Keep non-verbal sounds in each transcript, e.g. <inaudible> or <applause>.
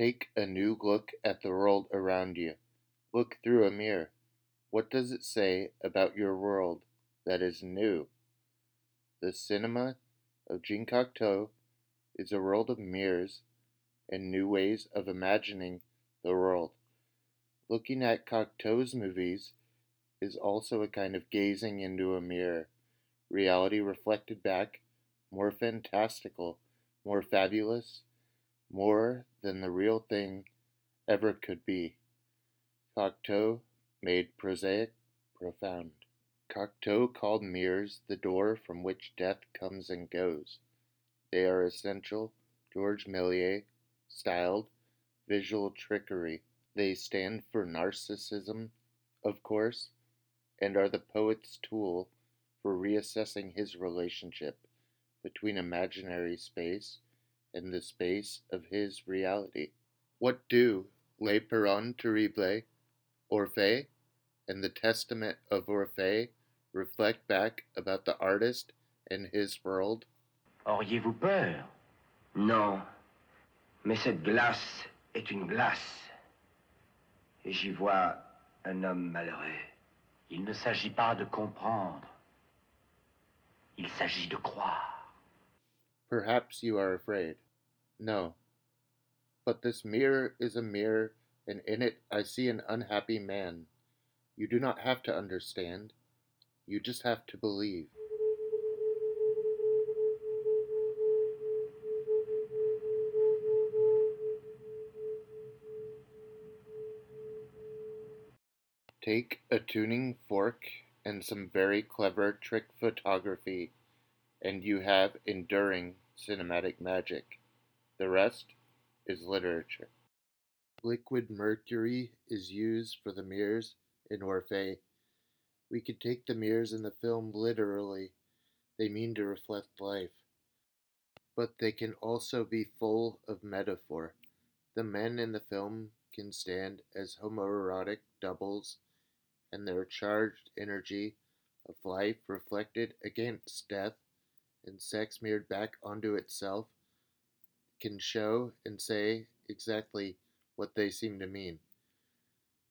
Take a new look at the world around you. Look through a mirror. What does it say about your world that is new? The cinema of Jean Cocteau is a world of mirrors and new ways of imagining the world. Looking at Cocteau's movies is also a kind of gazing into a mirror, reality reflected back, more fantastical, more fabulous, more than the real thing ever could be. Cocteau made prosaic profound. Cocteau called mirrors the door from which death comes and goes. They are essential, Georges Méliès styled, visual trickery. They stand for narcissism, of course, and are the poet's tool for reassessing his relationship between imaginary space and the space of his reality. What do Les Parents Terribles, Orphée, and the Testament of Orphée reflect back about the artist and his world? Auriez-vous peur Non, mais cette glace est une glace. Et j'y vois un homme malheureux. Il ne s'agit pas de comprendre. Il s'agit de croire. Perhaps you are afraid. No. But this mirror is a mirror, and in it I see an unhappy man. You do not have to understand. You just have to believe. Take a tuning fork and some very clever trick photography, and you have enduring cinematic magic. The rest is literature. Liquid mercury is used for the mirrors in Orphée. We could take the mirrors in the film literally. They mean to reflect life. But they can also be full of metaphor. The men in the film can stand as homoerotic doubles and their charged energy of life reflected against death and sex mirrored back onto itself can show and say exactly what they seem to mean.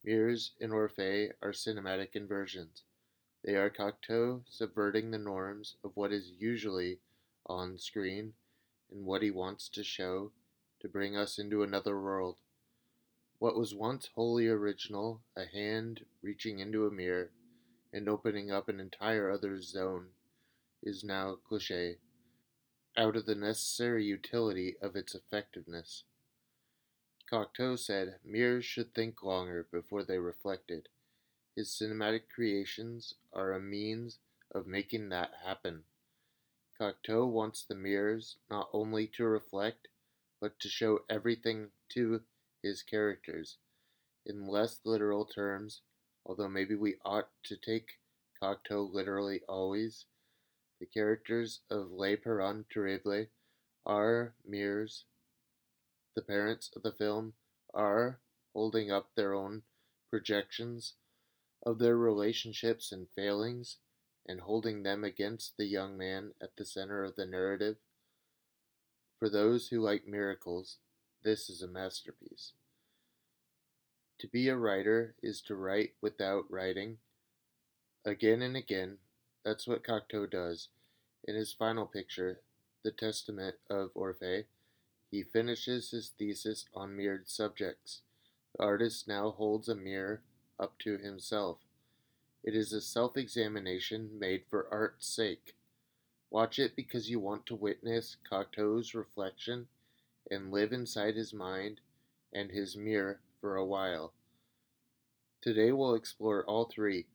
Mirrors in Orphée are cinematic inversions. They are Cocteau subverting the norms of what is usually on screen and what he wants to show to bring us into another world. What was once wholly original, a hand reaching into a mirror and opening up an entire other zone, is now cliche, out of the necessary utility of its effectiveness. Cocteau said mirrors should think longer before they reflected. His cinematic creations are a means of making that happen. Cocteau wants the mirrors not only to reflect, but to show everything to his characters. In less literal terms, although maybe we ought to take Cocteau literally always, the characters of Les Parents Terribles are mirrors. The parents of the film are holding up their own projections of their relationships and failings and holding them against the young man at the center of the narrative. For those who like miracles, this is a masterpiece. To be a writer is to write without writing. Again and again, that's what Cocteau does. In his final picture, The Testament of Orphée, he finishes his thesis on mirrored subjects. The artist now holds a mirror up to himself. It is a self examination made for art's sake. Watch it because you want to witness Cocteau's reflection and live inside his mind and his mirror for a while. Today we'll explore all three,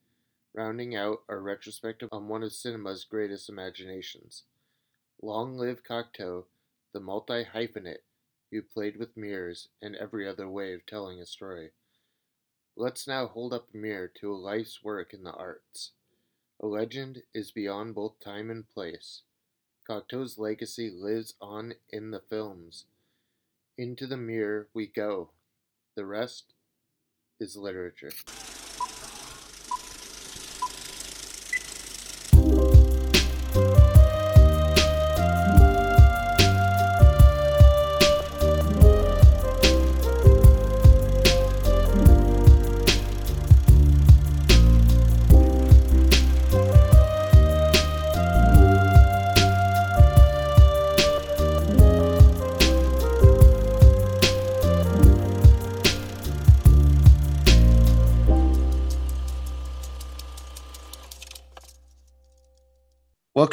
rounding out our retrospective on one of cinema's greatest imaginations. Long live Cocteau, the multi hyphenate who played with mirrors and every other way of telling a story. Let's now hold up a mirror to a life's work in the arts. A legend is beyond both time and place. Cocteau's legacy lives on in the films. Into the mirror we go. The rest is literature.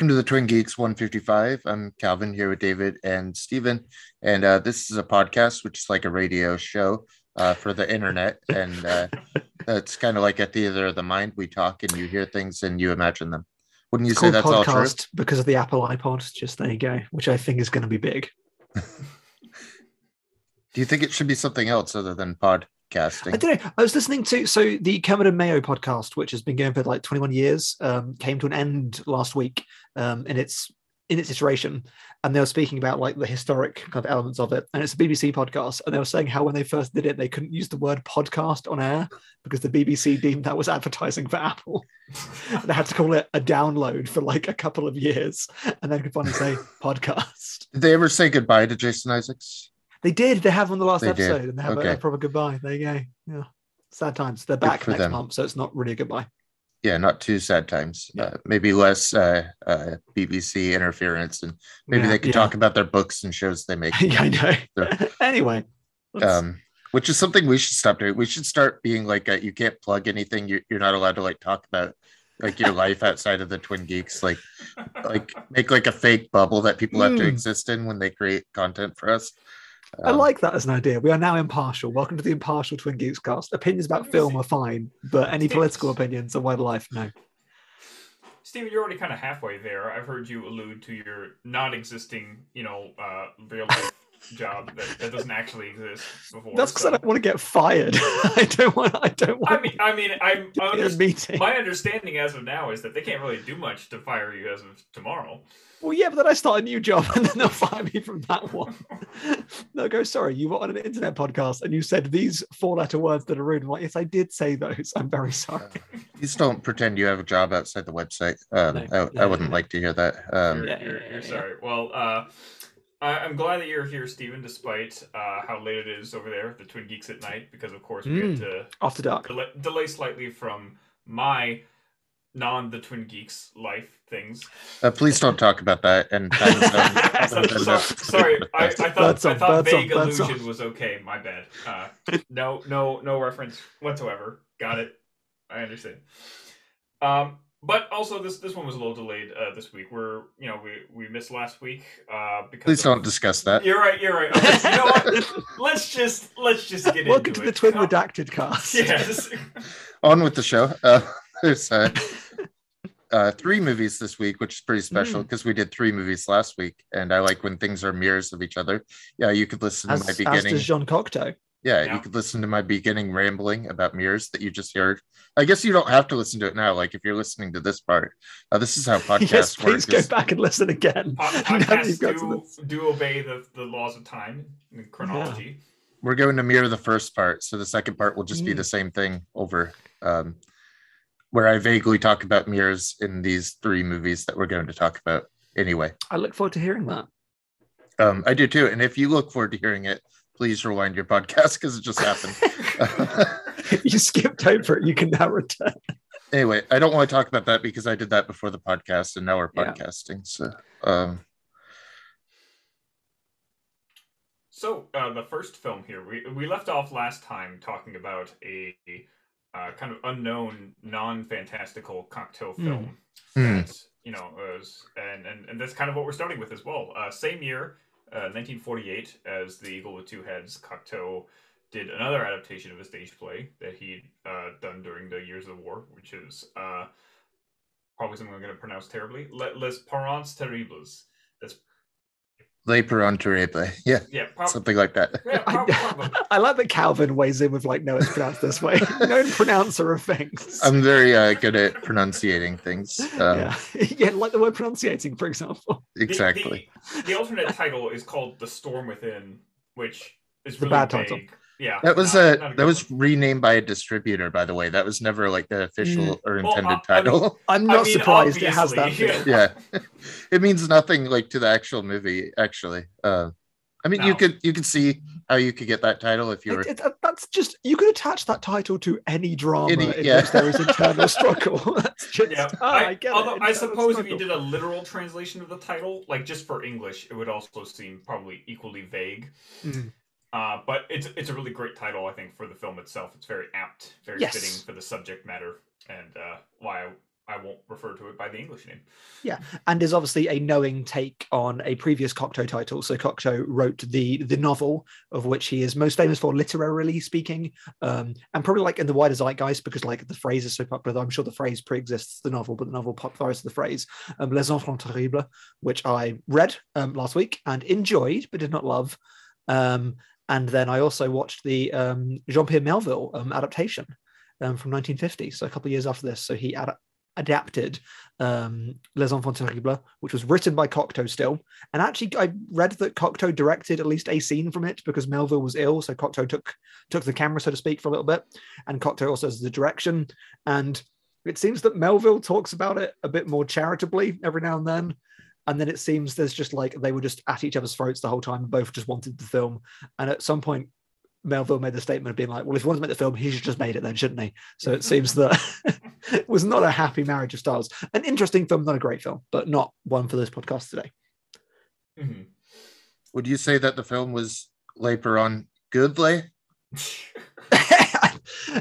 Welcome to the Twin Geeks 155. I'm Calvin here with David and Stephen. And uh, this is a podcast, which is like a radio show uh, for the internet. <laughs> And uh, it's kind of like a theater of the mind. We talk and you hear things and you imagine them. Wouldn't you It's say that's all true? because of the Apple iPod. Just there you go, which I think is going to be big. <laughs> Do you think it should be something else other than I podcasting? don't know. I was listening to so the and Mayo podcast, which has been going for like 21 years, um, came to an end last week um, in its in its iteration, and they were speaking about like the historic kind of elements of it. And it's a BBC podcast, and they were saying how when they first did it, they couldn't use the word podcast on air because the BBC deemed that was advertising for Apple. <laughs> they had to call it a download for like a couple of years, and then could finally say <laughs> podcast. Did they ever say goodbye to Jason Isaacs? They did. They have on the last They did. episode, and they have a, Okay. a proper goodbye. There you go. Yeah, sad times. They're back next them. month, so it's not really a goodbye. Yeah, not too sad times. Yeah. Uh, maybe less uh, uh, BBC interference, and maybe Yeah, they could yeah. talk about their books and shows they make. <laughs> yeah, I know. So- <laughs> anyway, um, which is something we should stop doing. We should start being like, a, you can't plug anything. You, you're not allowed to like talk about like your <laughs> life outside of the Twin Geeks. Like, like make like a fake bubble that people have to Mm. exist in when they create content for us. I Um, like that as an idea. We are now impartial. Welcome to the impartial Twin Geeks cast. Opinions about film are fine, but any political opinions of wider life, no. Steven, you're already kind of halfway there. I've heard you allude to your non-existing, you know, uh, real life job that, that doesn't actually exist before. That's because so- <laughs> I don't want to get fired. I don't want. I don't want. I mean, I mean, I'm. to I be in meeting. my understanding as of now is that they can't really do much to fire you as of tomorrow. Well, yeah, but then I start a new job <laughs> and then they'll fire me from that one. <laughs> They'll go, sorry, you were on an internet podcast and you said these four letter words that are rude. I'm like, yes, I did say those. I'm very sorry. Please don't pretend you have a job outside the website. Um, No, I, no, I wouldn't no. like to hear that. Um, You're, you're, you're sorry. Well, uh, I, I'm glad that you're here, Stephen, despite uh, how late it is over there, the Twin Geeks at night, because of course we Mm. had to After dark. delay, delay slightly from my non the Twin Geeks life things. uh, please don't talk about that. And <laughs> <laughs> that is, um, So- so- sorry, I, I thought Birds I thought birds off, vague birds off. illusion was okay. My bad. Uh, <laughs> no, no, no reference whatsoever. Got it. I understand. Um, but also this this one was a little delayed uh, this week. We're you know we we missed last week uh, because please don't discuss that. You're right. You're right. Okay, you know what? <laughs> Let's just let's just get Welcome into to the it. Twin Come- Redacted cast. Yes. <laughs> on with the show. Uh, <laughs> there's uh, uh, three movies this week, which is pretty special Mm. because we did three movies last week, and I like when things are mirrors of each other. Yeah, you could listen As, to my as beginning. does Jean Cocteau. Yeah, Yeah. you could listen to my beginning rambling about mirrors that you just heard. I guess you don't have to listen to it now. Like if you're listening to this part, uh, this is how <laughs> podcasts yes, work. please go back and listen again. Po- <laughs> Now that you've Podcasts do, do obey the, the laws of time and chronology. We're going to mirror the first part, so the second part will just be Mm. the same thing over. Um, where I vaguely talk about mirrors in these three movies that we're going to talk about anyway. I look forward to hearing that. Um, I do too. And if you look forward to hearing it, please rewind your podcast because it just happened. <laughs> you skipped over it. You can now return. anyway, I don't want to talk about that because I did that before the podcast and now we're Yeah. podcasting. So, um, So uh, the first film here, we we left off last time talking about a uh, kind of unknown, non-fantastical Cocteau Hmm. film Hmm. that you know was, and, and and that's kind of what we're starting with as well. Uh, same year, uh, 1948, as The Eagle with Two Heads, Cocteau did another adaptation of a stage play that he'd uh, done during the years of the war, which is uh, probably something I'm going to pronounce terribly. Les Parents Terribles. That's Les Parents Terribles. Yeah, yeah, prob- something like that. yeah <laughs> prob- I, <laughs> I like that Calvin weighs in with like, no, it's pronounced this way. <laughs> Known pronouncer of things. I'm very uh, good at pronunciating things. Um, yeah. yeah, like the word pronunciating, for example. The- Exactly. The, the alternate title is called The Storm Within, which is The really bad vague. title. Yeah. That was not- uh, not a that was one. renamed by a distributor, by the way. That was never like the official or Well, intended I- I mean- title. <laughs> I'm I not mean, surprised it has that. yeah. yeah, <laughs> it means nothing like to the actual movie. Actually, uh, I mean, you No. could you could see how you could get that title if you were. It- it- that's just you could attach that title to any drama Any- in yeah. which there is <laughs> internal struggle. That's just Yeah, oh, I, get although it. I internal suppose if you did a literal translation of the title, like just for English, it would also seem probably equally vague. Mm. Uh, but it's it's a really great title, I think, for the film itself. It's very apt, very Yes. fitting for the subject matter, and uh, why I I won't refer to it by the English name. Yeah, and is obviously a knowing take on a previous Cocteau title. So Cocteau wrote the the novel of which he is most famous for, literarily speaking, um, and probably like in the wider zeitgeist because like the phrase is so popular. I'm sure the phrase pre-exists the novel, but the novel popularized the phrase um, "Les Enfants Terribles," which I read um, last week and enjoyed, but did not love. Um, and then I also watched the um, Jean Pierre Melville um, adaptation um, from 1950, so a couple of years after this. So he ad- adapted um, Les Enfants Terribles, which was written by Cocteau still. And actually, I read that Cocteau directed at least a scene from it because Melville was ill, so Cocteau took took the camera, so to speak, for a little bit. And Cocteau also has the direction. And it seems that Melville talks about it a bit more charitably every now and then. And then it seems there's just like they were just at each other's throats the whole time. Both just wanted the film. And at some point, Melville made the statement of being like, well, if he wanted to make the film, he should just made it then, shouldn't he? So it seems that <laughs> it was not a happy marriage of styles. An interesting film, not a great film, but not one for this podcast today. Mm-hmm. Would you say that the film was Le Perron goodly?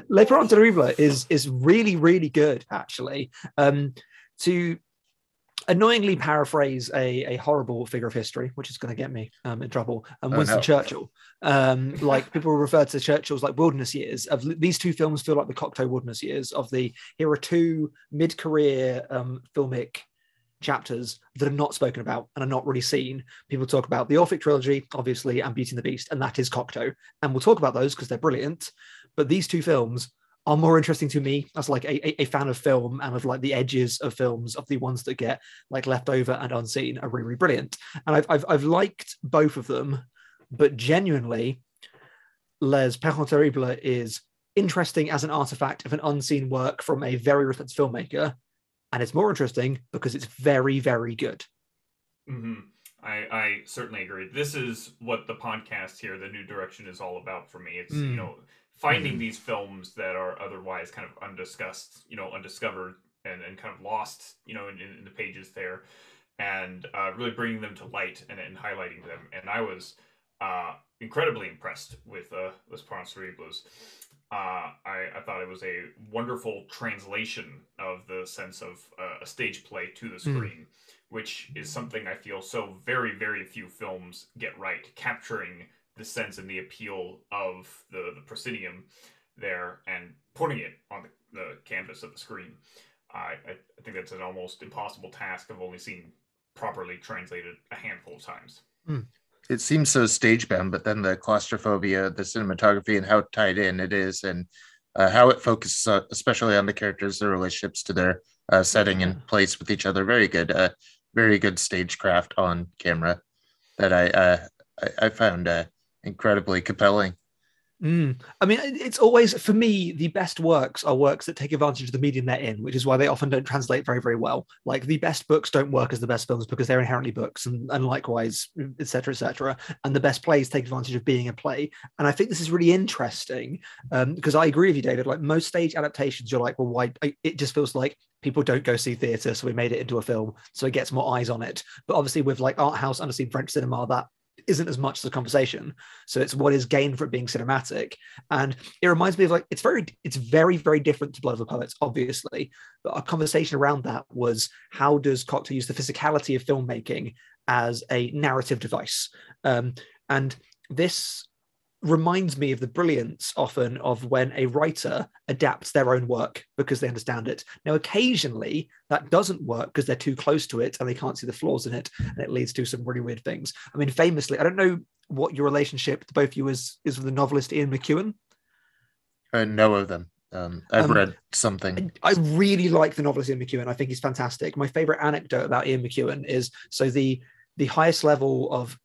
Le <laughs> Parents Terrible is is really, really good, actually. Um, to annoyingly paraphrase a, a horrible figure of history, which is going to get me um, in trouble. Um, Oh, Winston no. Churchill. Um, like people refer to Churchill's like wilderness years. Of these two films feel like the Cocteau wilderness years. Of the here are two mid-career um, filmic chapters that are not spoken about and are not really seen. People talk about the Orphic trilogy, obviously, and Beauty and the Beast, and that is Cocteau. And we'll talk about those because they're brilliant. But these two films are more interesting to me as like a, a, a fan of film and of like the edges of films of the ones that get like left over and unseen are really, really brilliant. And I've, I've, I've liked both of them, but genuinely, Les Parents Terribles is interesting as an artifact of an unseen work from a very respected filmmaker. And it's more interesting because it's very, very good. hmm I, I certainly agree. This is what the podcast here, the new direction, is all about for me. It's Mm. you know finding Mhm. these films that are otherwise kind of undiscussed, you know, undiscovered and, and kind of lost, you know, in, in the pages there, and uh, really bringing them to light and, and highlighting them. And I was uh, incredibly impressed with uh, Les Parents Terribles. Uh, I, I thought it was a wonderful translation of the sense of uh, a stage play to the Mm. screen which is something I feel so very, very few films get right, capturing the sense and the appeal of the, the proscenium there and putting it on the, the canvas of the screen. I, I I think that's an almost impossible task. I've only seen properly translated a handful of times. It seems so stage bound, but then the claustrophobia, the cinematography, and how tied in it is, and uh, how it focuses, uh, especially on the characters, their relationships to their uh, setting and place with each other. Very good, uh, very good stagecraft on camera that I uh, I, I found uh, incredibly compelling. Mm. I mean, it's always for me the best works are works that take advantage of the medium they're in, which is why they often don't translate very, very well. Like the best books don't work as the best films because they're inherently books, and, and likewise, etc., etc. And the best plays take advantage of being a play. And I think this is really interesting um, because I agree with you, David. Like most stage adaptations, you're like, well, why? It just feels like people don't go see theatre, so we made it into a film, so it gets more eyes on it. But obviously, with like art house, unseen French cinema, that isn't as much as a conversation. So it's what is gained for it being cinematic. And it reminds me of like it's very it's very very different to Blood of the Poets, obviously. But our conversation around that was how does Cocteau use the physicality of filmmaking as a narrative device? Um, and this reminds me of the brilliance often of when a writer adapts their own work because they understand it. Now, occasionally that doesn't work because they're too close to it and they can't see the flaws in it, and it leads to some really weird things. I mean, famously, I don't know what your relationship to both of you is is with the novelist Ian McEwan. I know of them. Um, I've Um, read something. I, really like the novelist Ian McEwan. I think he's fantastic. My favorite anecdote about Ian McEwan is so the the highest level of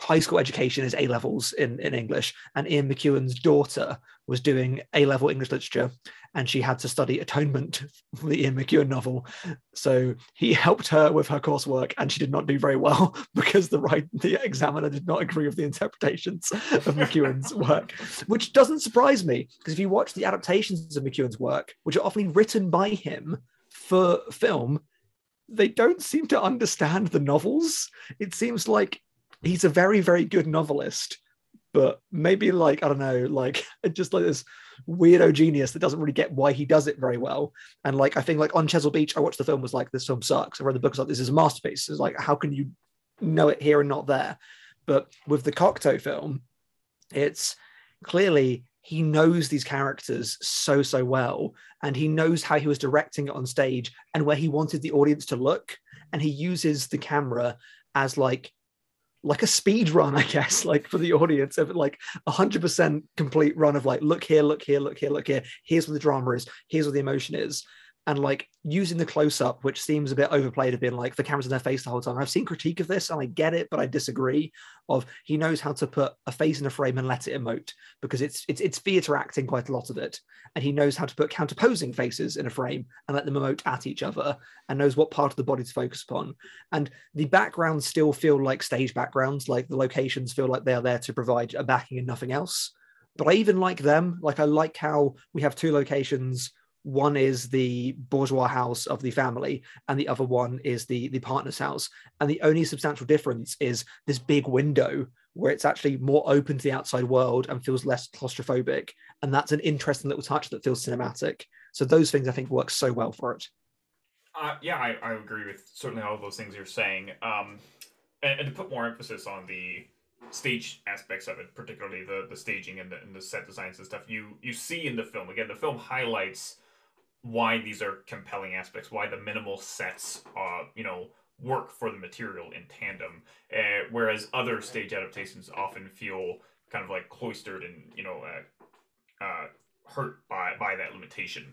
high school education is A levels in, in English, and Ian McEwan's daughter was doing A level English literature, and she had to study Atonement for the Ian McEwan novel. So he helped her with her coursework, and she did not do very well <laughs> because the right the examiner did not agree with the interpretations of McEwan's <laughs> work which doesn't surprise me because if you watch the adaptations of McEwan's work, which are often written by him for film, they don't seem to understand the novels. It seems like he's a very, very good novelist, but maybe like I don't know, like <laughs> just like this weirdo genius that doesn't really get why he does it very well. And like I think like on Chesil Beach, I watched the film was like this film sucks. I read the book was like this is a masterpiece. It's like how can you know it here and not there? But with the Cocteau film, it's clearly he knows these characters so so well and he knows how he was directing it on stage and where he wanted the audience to look and he uses the camera as like like a speed run i guess <laughs> like for the audience. Of like a 100% complete run of like look here look here look here look here. Here's where the drama is. Here's where the emotion is and like using the close up, which seems a bit overplayed, of being like the camera's in their face the whole time. I've seen critique of this and I get it, but I disagree. Of he knows how to put a face in a frame and let it emote because it's it's it's theatre acting quite a lot of it, and he knows how to put counterposing faces in a frame and let them emote at each other, and knows what part of the body to focus upon. And the backgrounds still feel like stage backgrounds, like the locations feel like they are there to provide a backing and nothing else. But I even like them. Like I like how we have two locations one is the bourgeois house of the family and the other one is the the partner's house. And the only substantial difference is this big window where it's actually more open to the outside world and feels less claustrophobic. And that's an interesting little touch that feels cinematic. So those things i think work so well for it. Uh, yeah I, I agree with certainly all of those things you're saying. Um, and, and to put more emphasis on the stage aspects of it, particularly the the staging and the, and the set designs and stuff, you you see in the film. Again, the film highlights why these are compelling aspects, why the minimal sets, uh, you know, work for the material in tandem, uh, whereas other stage adaptations often feel kind of like cloistered and you know uh, uh, hurt by by that limitation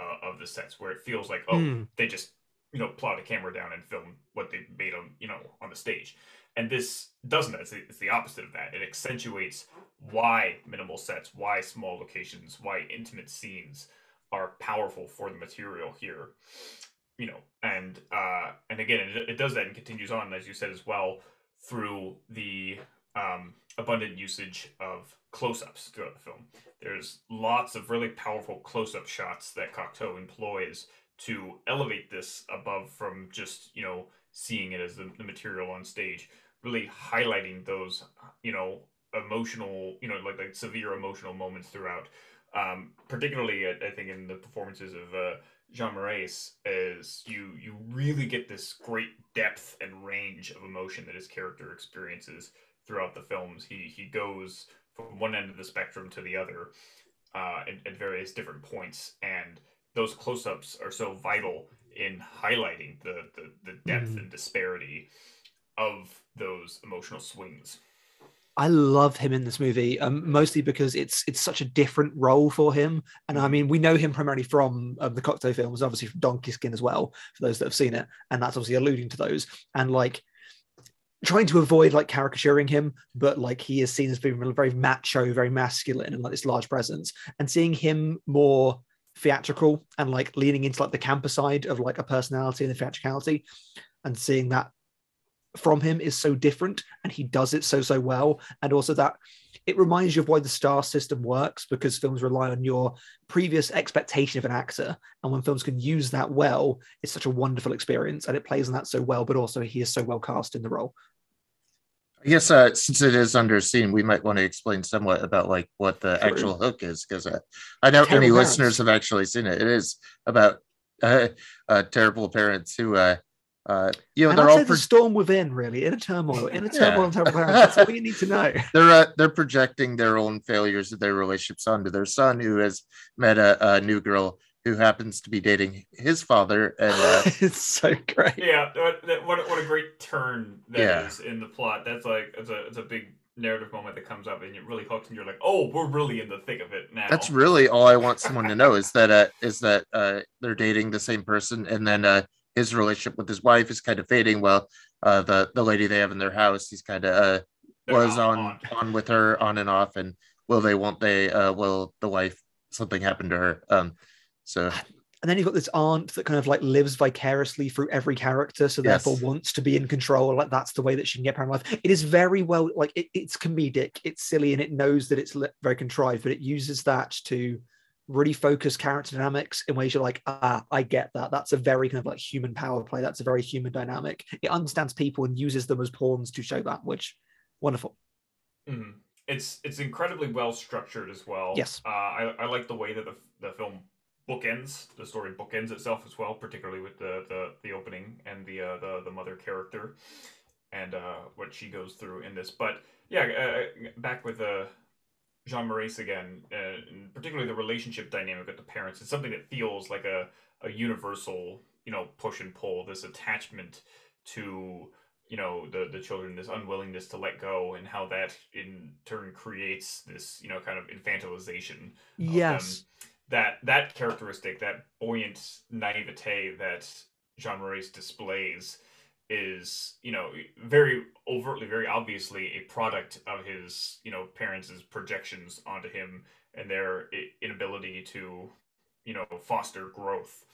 uh, of the sets, where it feels like oh mm. they just you know plot a camera down and film what they made on you know on the stage, and this doesn't. It's the, it's the opposite of that. It accentuates why minimal sets, why small locations, why intimate scenes are powerful for the material here you know and uh and again it, it does that and continues on as you said as well through the um abundant usage of close-ups throughout the film. There's lots of really powerful close-up shots that cocteau employs to elevate this above from just you know seeing it as the, the material on stage really highlighting those you know emotional you know like like severe emotional moments throughout um, particularly I, I, think in the performances of uh, Jean Marais, is you you really get this great depth and range of emotion that his character experiences throughout the films. He he goes from one end of the spectrum to the other uh, at, at various different points, and those close-ups are so vital in highlighting the the, the depth mm-hmm. and disparity of those emotional swings. I love him in this movie, um, mostly because it's it's such a different role for him. And I mean, we know him primarily from um, the Cocteau films, obviously from Donkey Skin as well, for those that have seen it, and that's obviously alluding to those. And like trying to avoid like caricaturing him, but like he is seen as being very macho, very masculine, and like this large presence. And seeing him more theatrical and like leaning into like the camper side of like a personality and the theatricality, and seeing that from him is so different and he does it so so well and also that it reminds you of why the star system works because films rely on your previous expectation of an actor and when films can use that well it's such a wonderful experience and it plays on that so well but also he is so well cast in the role I guess uh, since it is under underseen, we might want to explain somewhat about like what the True. actual hook is, because uh, I know terrible any parents. listeners have actually seen it. It is about uh, <laughs> uh terrible parents who uh, you know, and they're all pro- the storm within, really, in a turmoil, in a turmoil, yeah. turmoil. That's all you need to know. <laughs> They're uh, they're projecting their own failures of their relationships onto their son, who has met a, a new girl who happens to be dating his father, and uh, <laughs> it's so great. Yeah, what what, what a great turn that yeah. is in the plot. That's like it's a it's a big narrative moment that comes up and it really hooks and you're like oh we're really in the thick of it now that's really all i want someone to know is that uh is that uh they're dating the same person and then uh his relationship with his wife is kind of fading. Well, uh, the the lady they have in their house, he's kind of uh, was on, on on with her on and off, and will they? Won't they? Uh, will the wife something happen to her? Um, so. And then you've got this aunt that kind of like lives vicariously through every character, so yes. therefore wants to be in control. Like that's the way that she can get paramount life. It is very well, like it, it's comedic, it's silly, and it knows that it's very contrived, but it uses that to really focus character dynamics in ways you're like, ah, I get that. That's a very kind of like human power play. That's a very human dynamic. It understands people and uses them as pawns to show that, which wonderful. Mm. it's it's incredibly well structured as well. Yes. Uh, I I like the way that the the film bookends the story bookends itself as well, particularly with the the, the opening and the uh, the the mother character and uh, what she goes through in this. But yeah, uh, back with uh, Jean Marais again, uh, and particularly the relationship dynamic with the parents. It's something that feels like a a universal, you know, push and pull. This attachment to you know the the children, this unwillingness to let go, and how that in turn creates this you know kind of infantilization. of them Yes. that that characteristic, that buoyant naivete that Jean Marais displays is, you know, very overtly, very obviously a product of his, you know, parents' projections onto him and their inability to, you know, foster growth.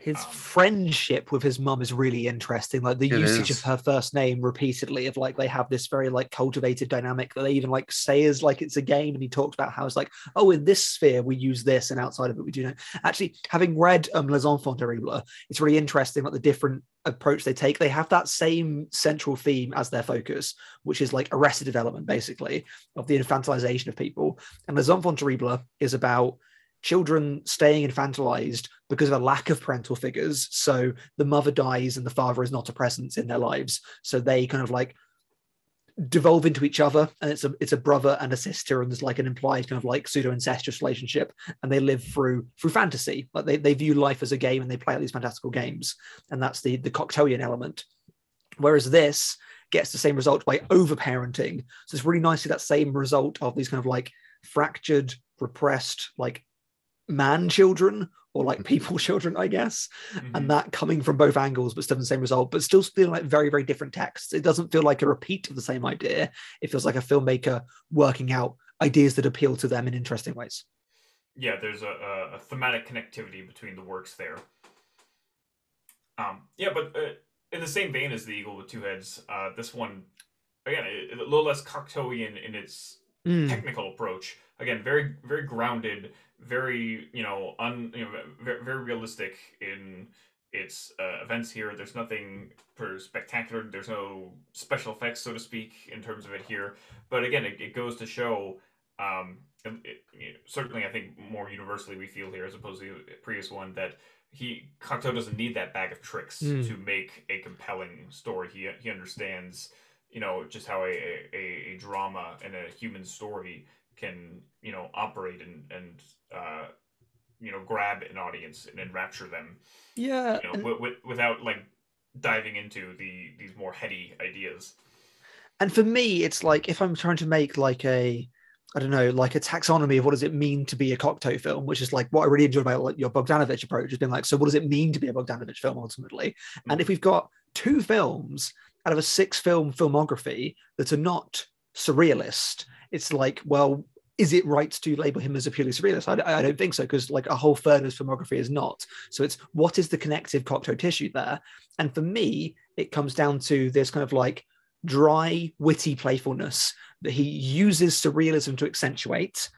His Um, friendship with his mum is really interesting. Like the usage is. of her first name repeatedly, of like they have this very like cultivated dynamic that they even like say is like it's a game. And he talks about how it's like, oh, in this sphere we use this, and outside of it we do not. Actually, having read um, Les Enfants Terribles, it's really interesting like the different approach they take. They have that same central theme as their focus, which is like arrested development, basically, of the infantilization of people. And Les Enfants Terribles is about children staying infantilized because of a lack of parental figures. So the mother dies and the father is not a presence in their lives. So they kind of like devolve into each other and it's a it's a brother and a sister and there's like an implied kind of like pseudo incestuous relationship and they live through through fantasy like they, they view life as a game and they play out these fantastical games and that's the the Cocteauian element whereas this gets the same result by overparenting so it's really nicely that same result of these kind of like fractured repressed like man children or like people <laughs> children i guess Mhm. and that coming from both angles but still the same result but still feeling like very very different texts it doesn't feel like a repeat of the same idea it feels like a filmmaker working out ideas that appeal to them in interesting ways yeah, there's a, a, a thematic connectivity between the works there. Um, yeah, but uh, in the same vein as the Eagle with Two Heads, uh, this one again a, a little less Cocteauian in its Mm, technical approach. Again, very very grounded, very you know un you know very, very realistic in its uh, events here. There's nothing per spectacular. There's no special effects, so to speak, in terms of it here. But again, it, it goes to show. Um, it, it- certainly, I think more universally we feel here, as opposed to the previous one, that he Cocteau doesn't need that bag of tricks Mm. to make a compelling story. He he understands you know just how a, a, a drama and a human story can you know operate and and uh, you know grab an audience and enrapture them. Yeah you know and- wi- wi- without like diving into the these more heady ideas. And for me it's like if i'm trying to make like a i don't know like a taxonomy of what does it mean to be a Cocteau film which is like what i really enjoyed about like your bogdanovich approach has been like so what does it mean to be a bogdanovich film ultimately? And if we've got two films out of a six film filmography that are not surrealist it's like well is it right to label him as a purely surrealist i, I don't think so because like a whole third of filmography is not so it's what is the connective Cocteau tissue there and for me it comes down to this kind of like dry, witty playfulness that he uses surrealism to accentuate.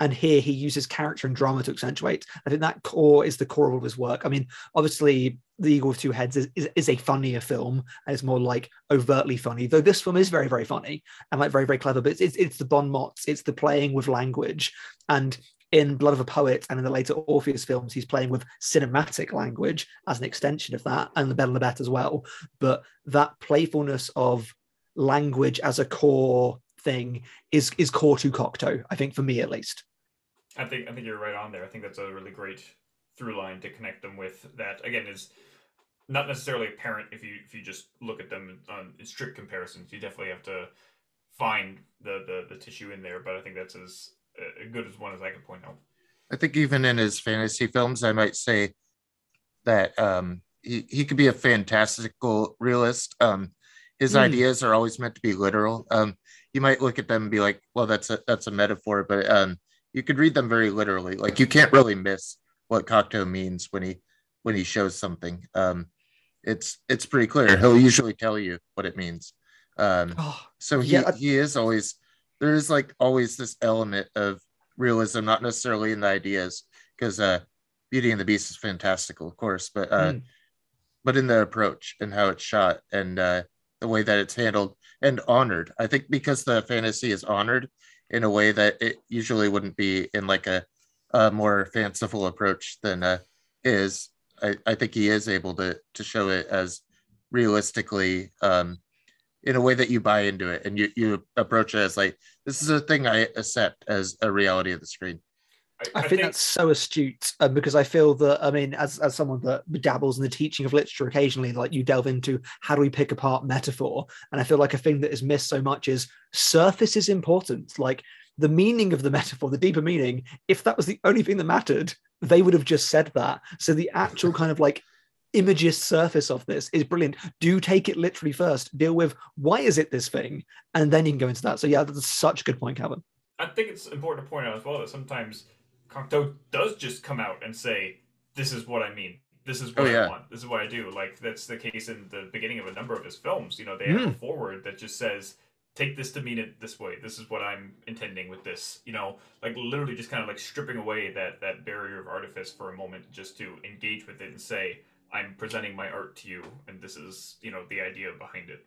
And here he uses character and drama to accentuate. I think that core is the core of his work. I mean, obviously, The Eagle with Two Heads is, is, is a funnier film and it's more like overtly funny, though this film is very, very funny and like very, very clever. But it's, it's, it's the bon mots, it's the playing with language. And in Blood of a Poet and in the later Orpheus films, he's playing with cinematic language as an extension of that, and the Belle and the Bet as well. But that playfulness of language as a core thing is is core to Cocteau, I think for me at least. i think i think you're right on there i think that's a really great through line to connect them with that again is not necessarily apparent if you if you just look at them on in strict comparisons you definitely have to find the the, the tissue in there but i think that's as uh, good as one as i could point out I think even in his fantasy films, I might say that um, he, he could be a fantastical realist. Um, his Hmm. ideas are always meant to be literal. Um, you might look at them and be like, "Well, that's a that's a metaphor," but um, you could read them very literally. Like you can't really miss what Cocteau means when he when he shows something. Um, it's it's pretty clear. He'll usually tell you what it means. Um, Oh, so he, Yeah, he is always there is like always this element of realism, not necessarily in the ideas, because uh Beauty and the Beast is fantastical, of course, but uh Mm. but in the approach and how it's shot and uh the way that it's handled and honored. I think because the fantasy is honored in a way that it usually wouldn't be in like a, a more fanciful approach than uh, is. I, I think he is able to to show it as realistically um, in a way that you buy into it and you, you approach it as like this is a thing I accept as a reality of the screen. I, I, think, that's so astute um, because I feel that I mean, as as someone that dabbles in the teaching of literature occasionally, like you delve into how do we pick apart metaphor, and I feel like a thing that is missed so much is surface is important. Like the meaning of the metaphor, the deeper meaning. If that was the only thing that mattered, they would have just said that. So the actual kind of like imagist surface of this is brilliant. Do take it literally first. Deal with why is it this thing, and then you can go into that. So yeah, that's such a good point, Calvin. I think it's important to point out as well that sometimes Cocteau does just come out and say, "This is what I mean. This is what oh, yeah. I want. This is what I do." Like that's the case in the beginning of a number of his films. You know, they have mm. a forward that just says, "Take this to mean it this way. This is what I'm intending with this." You know, like literally just kind of like stripping away that that barrier of artifice for a moment, just to engage with it and say, "I'm presenting my art to you, and this is you know the idea behind it."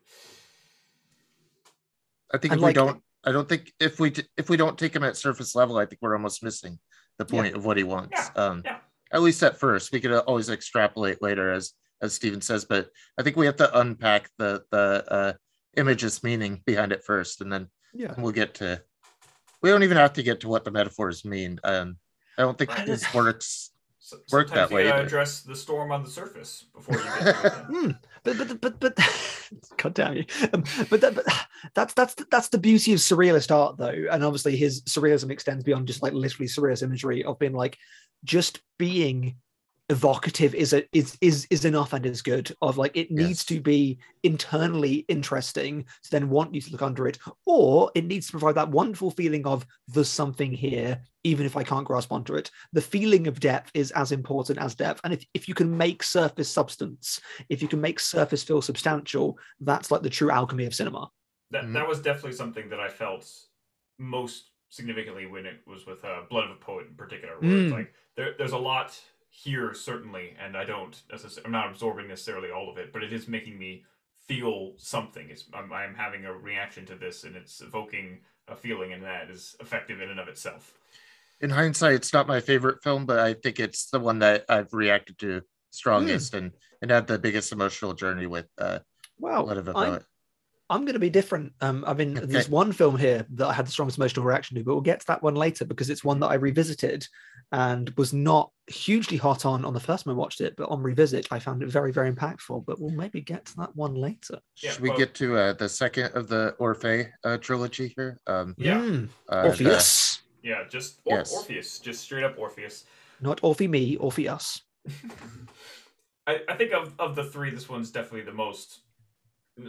I think if like, we don't, I don't think if we if we don't take him at surface level, I think we're almost missing the point yeah. of what he wants. Yeah. Um, yeah. At least at first, we could always extrapolate later, as as Steven says. But I think we have to unpack the the uh, image's meaning behind it first, and then yeah, we'll get to. We don't even have to get to what the metaphors mean. Um, I don't think his works work that way. You address the storm on the surface before you get to. <laughs> Hmm. but but but but <laughs> God damn you! Um, but, that, but that's that's that's the beauty of surrealist art, though, and obviously his surrealism extends beyond just like literally surrealist imagery of being like just being evocative is a, is is is enough and is good of like it needs yes. to be internally interesting to then want you to look under it or it needs to provide that wonderful feeling of there's something here even if i can't grasp onto it the feeling of depth is as important as depth and if, if you can make surface substance if you can make surface feel substantial that's like the true alchemy of cinema that, mm-hmm. that was definitely something that i felt most significantly when it was with uh, blood of a poet in particular where mm. like there, there's a lot here certainly, and I don't. I'm not absorbing necessarily all of it, but it is making me feel something. It's I'm, I'm having a reaction to this, and it's evoking a feeling, and that is effective in and of itself. In hindsight, it's not my favorite film, but I think it's the one that I've reacted to strongest mm. and and had the biggest emotional journey with. Uh, wow, I'm, I'm going to be different. Um, I mean, okay. there's one film here that I had the strongest emotional reaction to, but we'll get to that one later because it's one that I revisited and was not hugely hot on on the first time I watched it, but on revisit, I found it very, very impactful. But we'll maybe get to that one later. Yeah, Should we well, get to uh, the second of the Orphe uh, trilogy here? Um, yeah, mm, uh, Orpheus. The, yeah, just or- yes. Orpheus, just straight up Orpheus. Not Orphe me, Orpheus. <laughs> I, I think of, of the three, this one's definitely the most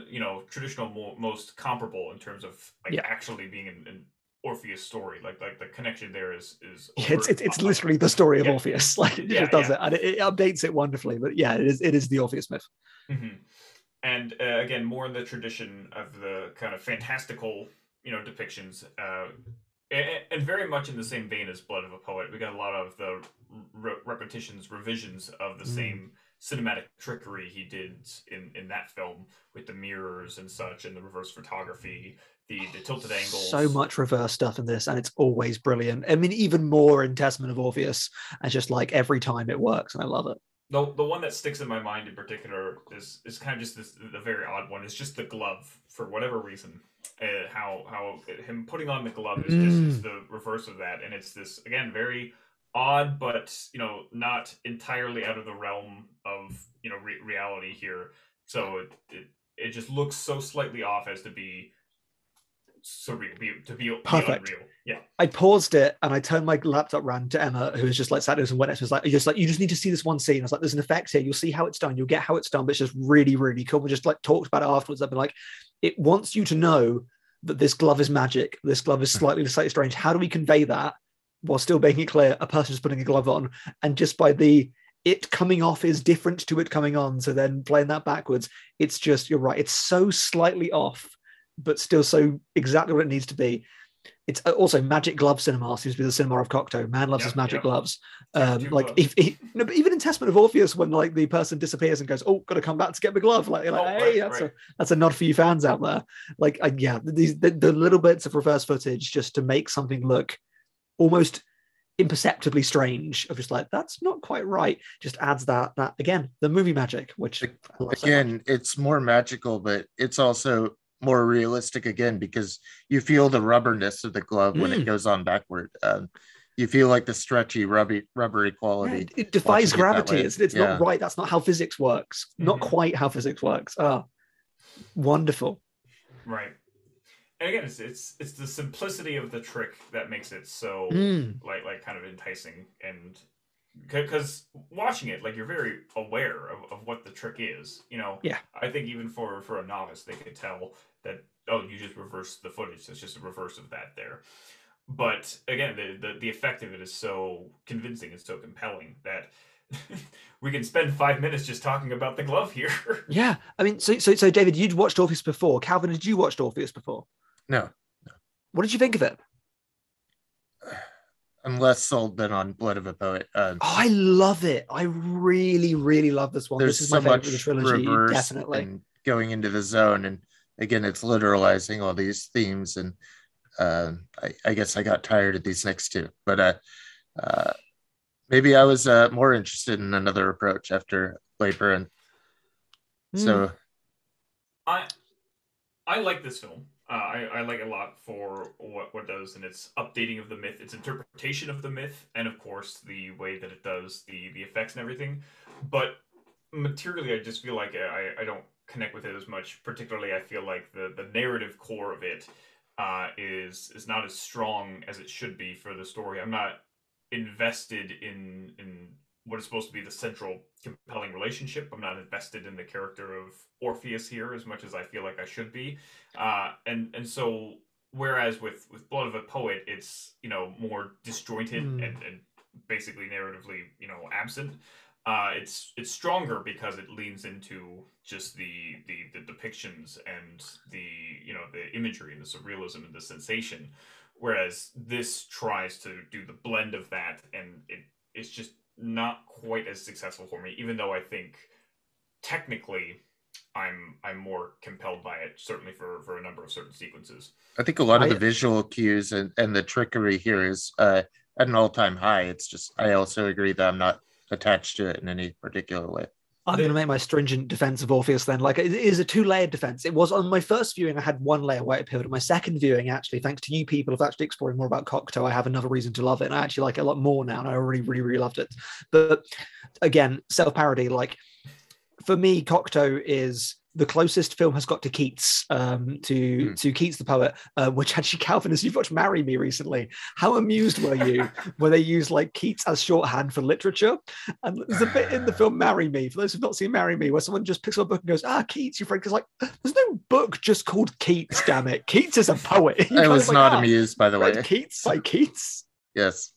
you know traditional mo- most comparable in terms of like yeah. actually being an, an, Orpheus story. Like like the connection there is is yeah, <laughs> it's it's, it's literally the story of yeah. Orpheus. <laughs> Like it just does it and it, it, updates it wonderfully. But yeah, it is it is the Orpheus myth. Mm-hmm. And uh, again, more in the tradition of the kind of fantastical you know depictions. Uh, and, and very much in the same vein as Blood of a Poet, we got a lot of the re- repetitions, revisions of the mm. same cinematic trickery he did in in that film with the mirrors and such and the reverse photography the the tilted angles so much reverse stuff in this and it's always brilliant i mean even more in testament of orpheus and just like every time it works and i love it the, the one that sticks in my mind in particular is is kind of just this the very odd one. It's just the glove for whatever reason. Uh, how how him putting on the glove is mm. just the reverse of that, and it's this again very odd, but you know, not entirely out of the realm of you know re- reality here. So it, it it just looks so slightly off as to be surreal, be, to be perfect. Real. Yeah. I paused it and I turned my laptop round to Emma, who was just like sat there and went next was like, just like, you just need to see this one scene. I was like, there's an effect here. You'll see how it's done. You'll get how it's done, but it's just really, really cool. We just like talked about it afterwards. I've been like, it wants you to know that this glove is magic. This glove is hmm. slightly, slightly strange. How do we convey that? while still making it clear a person is putting a glove on, and just by the it coming off is different to it coming on. So then playing that backwards, it's just you're right. It's so slightly off, but still so exactly what it needs to be. it's uh, also Magic Glove Cinema seems to be the cinema of Cocteau. Man loves his magic gloves. Um, like if, if no, but even in Testament of Orpheus, when like the person disappears and goes, "Oh, got to come back to get my glove," like, you're like Oh, hey, right, that's right. a that's a nod for you fans out there. Like, uh, yeah, these the, the little bits of reverse footage just to make something look almost imperceptibly strange. Of just like that's not quite right. Just adds that that again the movie magic, which I love so again it's more magical but it's also more realistic again because you feel the rubberness of the glove when Mm. it goes on backward um, you feel like the stretchy rubby rubbery Yeah, quality it, it defies watching it gravity. It's, it's Yeah. not right. That's not how physics works. Not Mhm. quite how physics works. Ah, wonderful. Right. Again, it's it's it's the simplicity of the trick that makes it so Mm. like like kind of enticing and because watching it like you're very aware of, of what the trick is you know Yeah. i think even for for a novice they could tell that oh you just reverse the footage it's just a reverse of that there but again the the, the effect of it is so convincing and so compelling that <laughs> we can spend five minutes just talking about the glove here <laughs> Yeah, I mean, so so so David, you'd watched Orpheus before. Calvin, did you watch Orpheus before? No What did you think of it? i'm less sold than on blood of a poet um, Oh, I love it. I really, really love this one. there's this is so my favorite much the trilogy, reverse definitely. and going into the zone and again it's literalizing all these themes and um, I, I guess i got tired of these next two but uh, uh, maybe i was uh, more interested in another approach after labor and Hmm. so I I like this film. Uh, I, I like a lot for what what does and its updating of the myth, its interpretation of the myth, and of course the way that it does the the effects and everything. But materially, I just feel like I, I don't connect with it as much. Particularly, I feel like the the narrative core of it uh, is is not as strong as it should be for the story. I'm not invested in in what is supposed to be the central compelling relationship. I'm not invested in the character of Orpheus here as much as I feel like I should be. Uh, and and so whereas with with Blood of a Poet, it's you know more disjointed Hmm. and, and basically narratively you know absent. Uh, it's it's stronger because it leans into just the, the the depictions and the you know the imagery and the surrealism and the sensation, whereas this tries to do the blend of that and it it's just not quite as successful for me. Even though I think technically I'm I'm more compelled by it, certainly for for a number of certain sequences. i think a lot of I- the visual cues and, and the trickery here is uh, at an all-time high it's just i also agree that i'm not attached to it in any particular way I'm going to make my stringent defense of Orpheus then. Like, it is a two layered defense. It was on my first viewing, I had one layer where it pivoted. My second viewing, actually, thanks to you people of actually exploring more about Cocteau, I have another reason to love it. And I actually like it a lot more now. And I already really, really loved it. But again, self parody, like, for me, Cocteau is the closest film has got to Keats, um, to Hmm. to Keats the poet, uh, which actually Calvin, as you've watched "Marry Me" recently, how amused were you <laughs> when they used like Keats as shorthand for literature? And there's a bit in the film "Marry Me" for those who've not seen "Marry Me," where someone just picks up a book and goes, "Ah, Keats." Your friend is like, "There's no book just called Keats, damn it! Keats is a poet." <laughs> I was like, not "Ah, amused by the way Keats by Keats. yes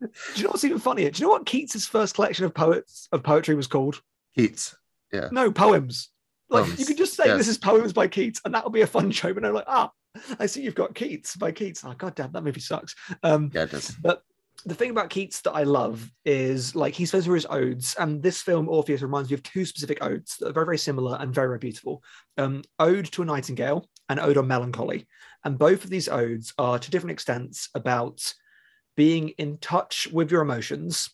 Do you know what's even funnier? Do you know what Keats's first collection of poets of poetry was called? keats Yeah. No, poems. Like you could just say yes. this is poems by Keats, and that'll be a fun show. But I'm like ah, I see you've got Keats by Keats. Oh god damn, that movie sucks. Um, yeah it does but the thing about Keats that I love is like he spends through his odes, and this film Orpheus reminds me of two specific odes that are very, very similar and very, very beautiful. Um, Ode to a Nightingale and Ode on Melancholy, and both of these odes are to different extents about being in touch with your emotions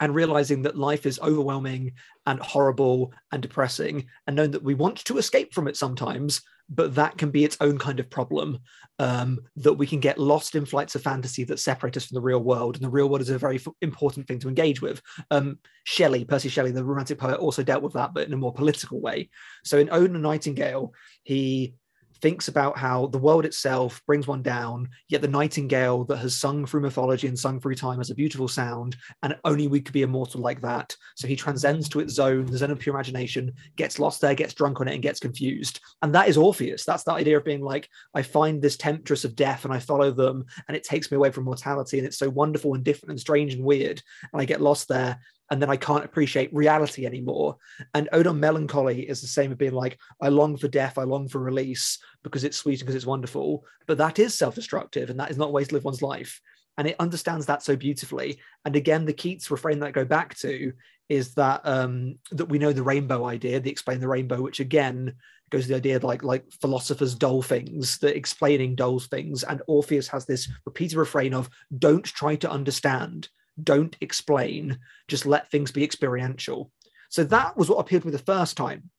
and realizing that life is overwhelming and horrible and depressing, and knowing that we want to escape from it sometimes, but that can be its own kind of problem. Um, that we can get lost in flights of fantasy that separate us from the real world, and the real world is a very f- important thing to engage with. Um, Shelley, Percy Shelley, the Romantic poet, also dealt with that, but in a more political way. So in Ode to a Nightingale, he thinks about how the world itself brings one down, yet the nightingale that has sung through mythology and sung through time has a beautiful sound, and only we could be immortal like that. So he transcends to its zone, the zone of pure imagination, gets lost there, gets drunk on it, and gets confused. And that is Orpheus. That's the idea of being like, I find this temptress of death and I follow them, and it takes me away from mortality, and it's so wonderful and different and strange and weird. And I get lost there, and then I can't appreciate reality anymore. And Ode on Melancholy is the same of being like, I long for death, I long for release because it's sweet and because it's wonderful. But that is self-destructive, and that is not a way to live one's life. And it understands that so beautifully. And again, the Keats refrain that I go back to is that um, that we know the rainbow idea, the explain the rainbow, which again goes to the idea like like philosophers dull things, that explaining dull things. And Orpheus has this repeated refrain of don't try to understand don't explain, just let things be experiential. So that was what appealed to me the first time.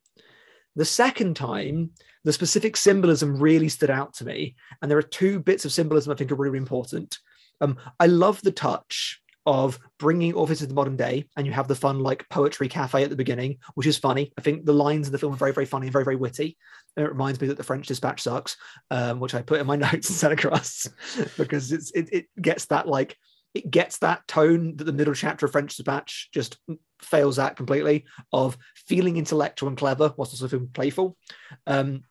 The second time, the specific symbolism really stood out to me. And there are two bits of symbolism I think are really important. Um, I love the touch of bringing Orpheus to the modern day, and you have the fun like poetry cafe at the beginning, which is funny. I think the lines in the film are very, very funny and very, very witty. It reminds me that the French Dispatch sucks, um, which I put in my <laughs> notes and sent across <laughs> because it, it gets that like it gets that tone that the middle chapter of French Dispatch just fails at completely of feeling intellectual and clever whilst also feeling playful. Um,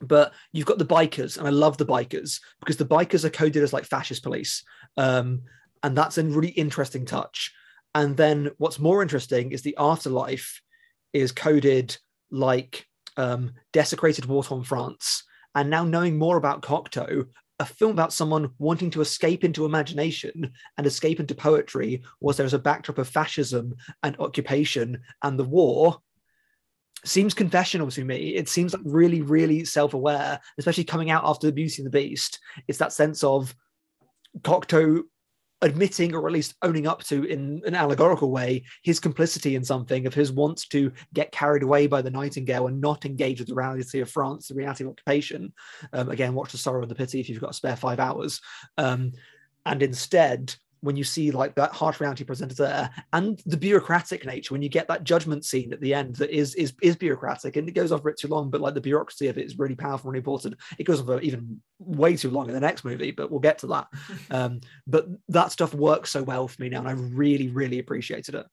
but you've got the bikers, and I love the bikers because the bikers are coded as like fascist police, um, and that's a really interesting touch. And then what's more interesting is the afterlife is coded like um, desecrated war-torn France. And now knowing more about Cocteau, a film about someone wanting to escape into imagination and escape into poetry was there's a backdrop of fascism and occupation and the war seems confessional to me. It seems like really really self-aware especially coming out after the beauty and the beast. It's that sense of cocteau admitting or at least owning up to in an allegorical way his complicity in something of his wants to get carried away by the nightingale and not engage with the reality of france the reality of occupation. Um, again watch the sorrow and the pity if you've got a spare five hours. Um, and instead when you see like that harsh reality presented there and the bureaucratic nature when you get that judgment scene at the end that is is is bureaucratic and it goes on for it too long but like the bureaucracy of it is really powerful and important. It goes on for even way too long in the next movie but we'll get to that. <laughs> Um, but that stuff works so well for me now and i really really appreciated it.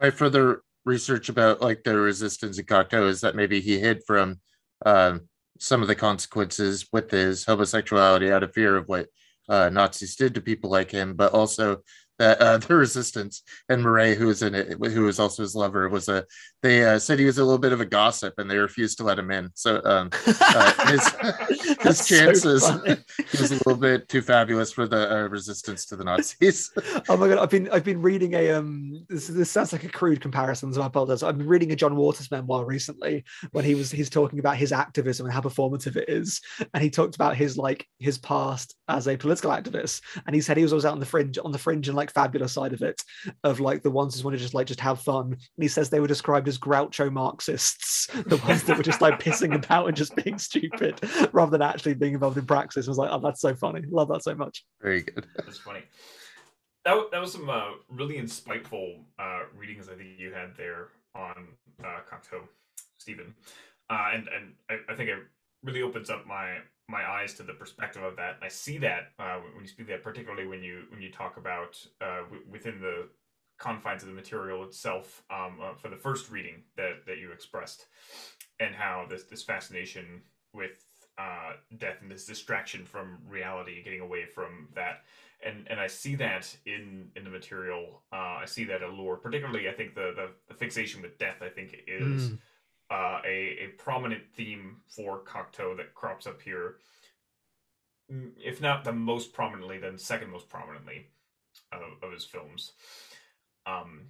My further research about like the resistance in cocteau is that maybe he hid from um, some of the consequences with his homosexuality out of fear of what uh, Nazis did to people like him, but also that uh, <laughs> the resistance and Marais, who was in it, who was also his lover, was a. They uh, said he was a little bit of a gossip, and they refused to let him in. So um, uh, his <laughs> <laughs> his chances, so he was a little bit too fabulous for the uh, resistance to the Nazis. oh my god, I've been I've been reading a um. This, this sounds like a crude comparison, so I apologize. I've been reading a John Waters memoir recently when he was he's talking about his activism and how performative it is, and he talked about his like his past as a political activist, and he said he was always out on the fringe on the fringe and like like fabulous side of it, of like the ones who want to just like just have fun. And he says they were described as groucho Marxists, the ones that were just like pissing about and just being stupid, rather than actually being involved in praxis. I was like, oh, that's so funny. Love that so much. Very good. That's funny. That, that was some uh, really insightful uh, readings I think you had there on uh, Cocteau, Stephen. Uh, and and I, I think it really opens up my my eyes to the perspective of that. I see that uh, when you speak that, particularly when you when you talk about uh, w- within the confines of the material itself um, uh, for the first reading that that you expressed, and how this this fascination with uh, death and this distraction from reality, getting away from that. And, and I see that in, in the material. Uh, I see that allure, particularly. I think the, the, the fixation with death. I think is mm uh, a, a prominent theme for Cocteau that crops up here. Mm, if not the most prominently, then second most prominently of, of his films. Um,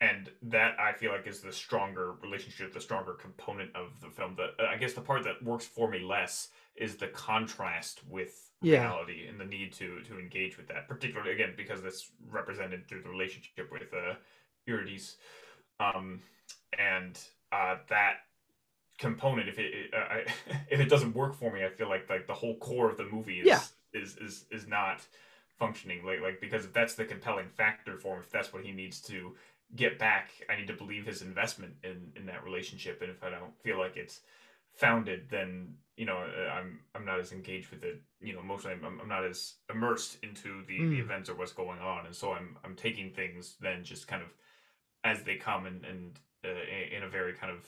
and that I feel like is the stronger relationship, the stronger component of the film. That uh, I guess the part that works for me less is the contrast with yeah. reality and the need to to engage with that, particularly again because that's represented through the relationship with uh, Eurydice, um, and uh, that component if it, uh, I, <laughs> if it doesn't work for me i feel like like the whole core of the movie is yeah. is, is is not functioning like like because if that's the compelling factor for him if that's what he needs to get back i need to believe his investment in in that relationship and if i don't feel like it's founded then you know uh, i'm i'm not as engaged with it you know emotionally i'm, I'm not as immersed into the, mm. the hmm. events or what's going on and so i'm i'm taking things then just kind of as they come and and uh, in a very kind of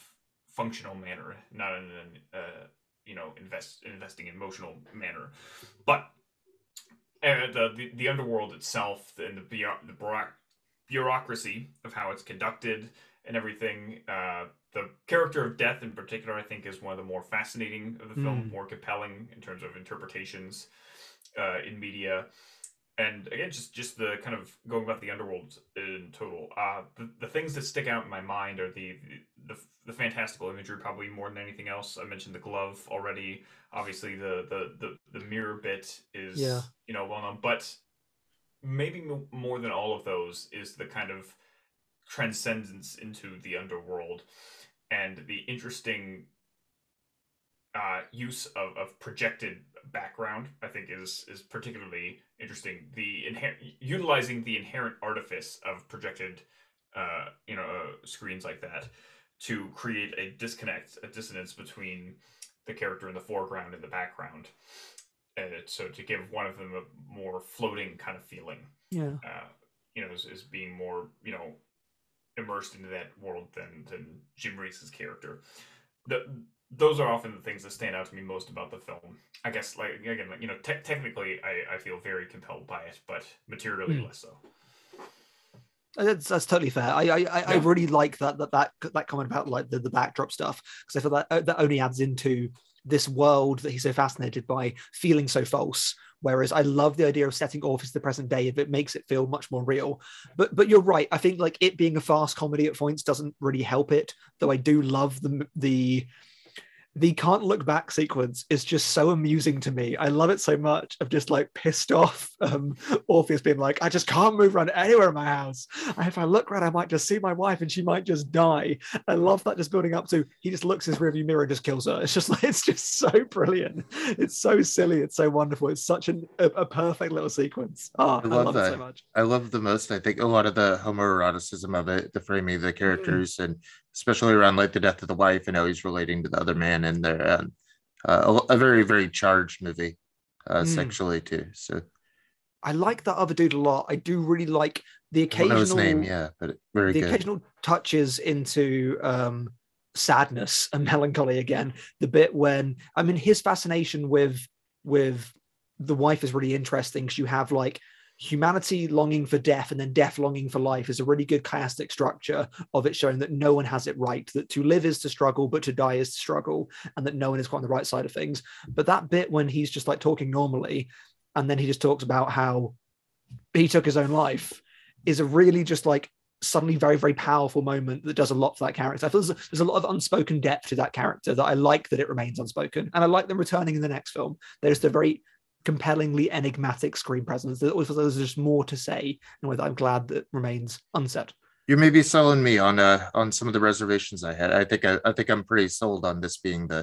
functional manner, not in an uh, you know invest investing emotional manner. But uh, the, the the underworld itself and the the bureaucracy of how it's conducted and everything. Uh, the character of death, in particular, I think, is one of the more fascinating of the film, Mm. more compelling in terms of interpretations uh, in media. And again, just just the kind of going about the underworld in total. Uh, the, the things that stick out in my mind are the, the the fantastical imagery, probably more than anything else. I mentioned the glove already. Obviously, the the the, the mirror bit is Yeah. you know well known, but maybe more than all of those is the kind of transcendence into the underworld and the interesting uh, use of, of projected background i think is is particularly interesting the inher- utilizing the inherent artifice of projected uh, you know uh, screens like that to create a disconnect a dissonance between the character in the foreground and the background and so to give one of them a more floating kind of feeling Yeah. uh, you know, is, is being more, you know, immersed into that world than than Jean Marais's character. The, those are often the things that stand out to me most about the film. I guess, like again, like, you know, te- technically, I, I feel very compelled by it, but materially Hmm. less so. Uh, That's that's totally fair. I I, I, I really like that that that that comment about like the, the backdrop stuff because I feel that uh, that only adds into this world that he's so fascinated by feeling so false. Whereas I love the idea of setting Orpheus the present day if it makes it feel much more real. But but you're right. I think like it being a fast comedy at points doesn't really help it. Though I do love the the the can't look back sequence is just so amusing to me. I love it so much of just like pissed off um, Orpheus being like, I just can't move around anywhere in my house. And if I look around, I might just see my wife and she might just die. I love that just building up to he just looks his rearview mirror and just kills her. It's just <laughs> like it's just so brilliant. It's so silly. It's so wonderful. It's such an, a, a perfect little sequence. Oh, I, love love, it so that. much. I love the most. I think a lot of the homoeroticism of it, the framing of the characters, and especially around like the death of the wife and how he's relating to the other man in there. Um, uh, a, a very very charged movie, uh, Mm. sexually too. So I like that other dude a lot. I do really like the occasional his name, yeah, but very the good. occasional touches into um sadness and <laughs> melancholy again the bit when i mean his fascination with with the wife is really interesting because you have like humanity longing for death and then death longing for life is a really good chiastic structure of it showing that no one has it right that to live is to struggle but to die is to struggle and that no one is quite on the right side of things. But that bit when he's just like talking normally and then he just talks about how he took his own life is a really just like suddenly very very powerful moment that does a lot for that character. I feel there's, there's a lot of unspoken depth to that character that i like that it remains unspoken and i like them returning in the next film. There's a very compellingly enigmatic screen presence there always there's just more to say and a i'm glad that remains unsaid You may be selling me on uh on some of the reservations I had. I think I, I think I'm pretty sold on this being the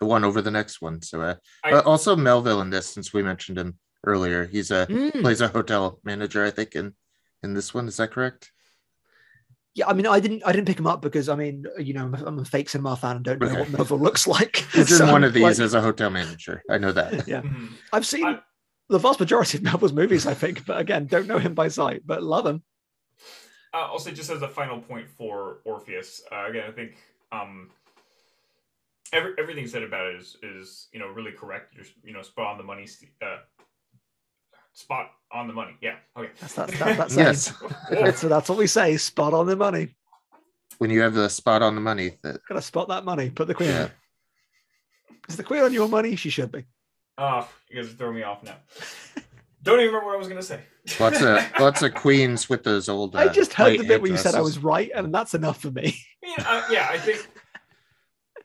the one over the next one. So uh, I- uh, also Melville in this, since we mentioned him earlier, he's a Mm. plays a hotel manager, I think, in in this one. Is that correct? Yeah i mean i didn't i didn't pick him up because i mean you know i'm a fake cinema fan and don't know Okay. what melville looks like <laughs> He's in So, one of these like, as a hotel manager. I know that. <laughs> yeah Mhm. i've seen I- the vast majority of melville's movies i think but again don't know him by sight but love him Uh, also, just as a final point for Orpheus, uh, again, I think um, every, everything said about it is, is you know really correct. You're you know spot on the money. Uh, spot on the money. Yeah. Okay. that's that, that that's. <laughs> Yes, That's, that's what we say. Spot on the money. when you have the spot on the money, that Gotta spot that money. Put the queen. Yeah. Is the queen on your money? She should be. Oh, you guys are throwing me off now. Don't even remember what I was gonna say. lots of <laughs> lots of queens with those old. I uh, just heard the bit where you said I was right, and that's enough for me. Yeah, uh, yeah, I think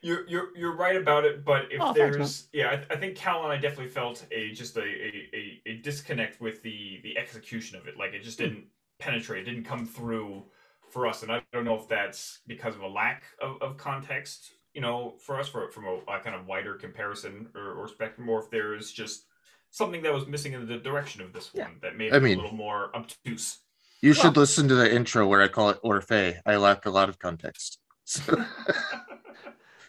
you're you're you're right about it. But if Oh, thanks, there's, yeah, I, I think Cal and I definitely felt a just a, a, a, a disconnect with the the execution of it. Like it just Hmm. didn't penetrate, it didn't come through for us. And I don't know if that's because of a lack of, of context, you know, for us, for from a, a kind of wider comparison or, or spectrum, or if there's just something that was missing in the direction of this Yeah. one that made I it mean- a little more obtuse. You should listen to the intro where I call it Orphe. I lack a lot of context. So, <laughs> <laughs>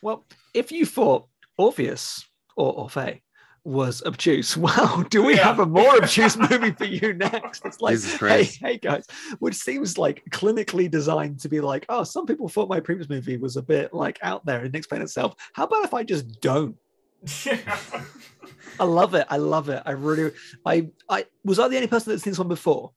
Well, if you thought Orpheus or Orphe was obtuse, <laughs> well, do we Yeah. have a more obtuse movie for you next? It's like, hey, hey guys, which seems like clinically designed to be like, oh, some people thought my previous movie was a bit like out there and explain itself. How about if I just don't? <laughs> I love it. I love it. I really, I, I was I the only person that's seen this one before?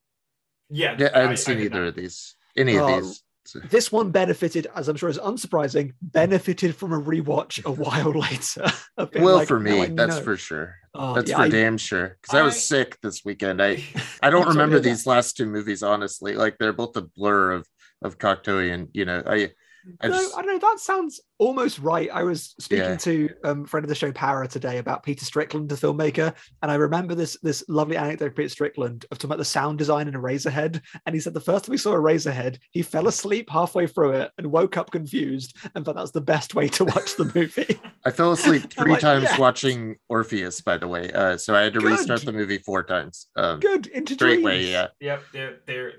Yeah, Yeah, I haven't I seen did either not. of these. Any Oh, of these. So- This one benefited, as I'm sure is unsurprising, benefited from a rewatch <laughs> a while later. of being Well, like, for me, that's know." for sure. Oh, That's yeah, for I- damn sure. Because I was sick this weekend. I <laughs> I don't I'm sorry to remember these last two movies honestly. Like they're both a blur of of Cocteau and you know I I no, just I don't know. That sounds almost right. I was speaking Yeah. to um, friend of the show, Para, today about Peter Strickland, the filmmaker, and I remember this this lovely anecdote of Peter Strickland of talking about the sound design in Eraserhead, And he said the first time he saw Eraserhead, he fell asleep halfway through it and woke up confused, and thought that's the best way to watch the movie. <laughs> <laughs> I fell asleep three like, times yes. watching Orpheus. By the way, uh, so I had to Good. restart the movie four times. Um, Good into great dreams. way, yeah. Yep, they're, they're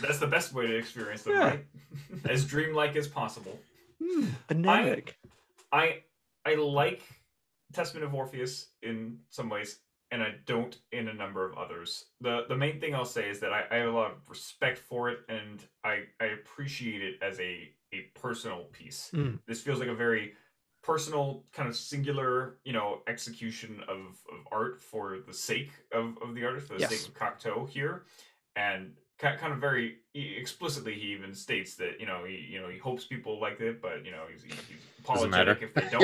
that's the best way to experience them, Yeah. right? <laughs> as dreamlike as possible. Hmm, anemic. I I like Testament of Orpheus in some ways, and I don't in a number of others. The the main thing I'll say is that I, I have a lot of respect for it, and I I appreciate it as a a personal piece. Mm. This feels like a very personal kind of singular you know execution of, of art for the sake of, of the artist for the Yes. sake of Cocteau here and kind of very explicitly he even states that you know he you know he hopes people like it but you know he's, he's apologetic if they <laughs> don't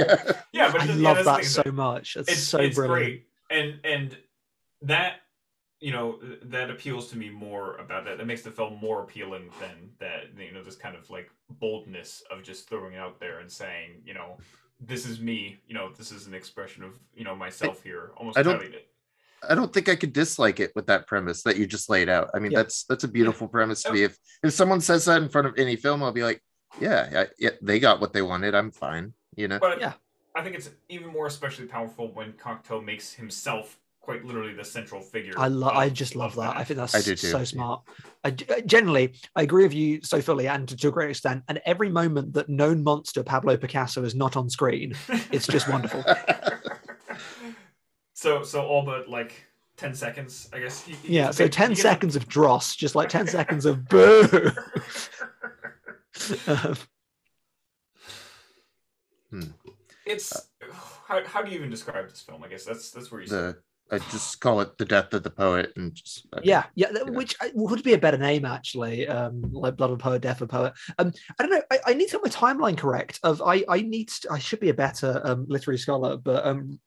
yeah, but I it- yeah, love that's that so much. It's, it's so it's brilliant. great and and that you know that appeals to me more about that that makes the film more appealing than that you know this kind of like boldness of just throwing it out there and saying you know this is me you know this is an expression of you know myself here almost I don't- entirely. I don't think I could dislike it with that premise that you just laid out. I mean, Yeah. that's that's a beautiful premise to be. If if someone says that in front of any film, I'll be like, yeah, yeah, yeah they got what they wanted. I'm fine. You know. But Yeah. I think it's even more especially powerful when Cocteau makes himself quite literally the central figure. I love. I just love of that. I think that's I do too. so smart. I, I- uh, generally, I agree with you so fully, and to a great extent. And every moment that known monster Pablo Picasso is not on screen, it's just wonderful. <laughs> so so all but like ten seconds, I guess. he- he yeah. gets So big- ten he gets a- seconds of dross, just like ten seconds of boo. Um, <laughs> it's how, how do you even describe this film? I guess that's that's where you the I just call it the death of the poet and just uh, yeah, yeah, th- Yeah. which would be a better name actually. Um, like Blood of a Poet, Death of a Poet. Um, I don't know. I, I need to get my timeline correct. Of I, I need. To, I should be a better um literary scholar, but um,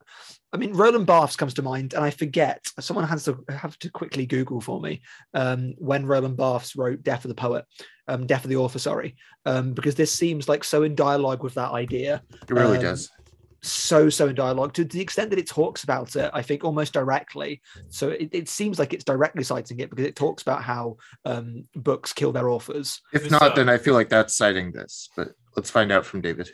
I mean Roland Barthes comes to mind, and I forget. Someone has to have to quickly Google for me. Um, when Roland Barthes wrote Death of the Poet, um, Death of the Author, sorry, um, because this seems like so in dialogue with that idea it really um, does. so so in dialogue to the extent that it talks about it i think almost directly so it, it seems like it's directly citing it because it talks about how um, books kill their authors If not, uh, then I feel like that's citing this. But let's find out from David.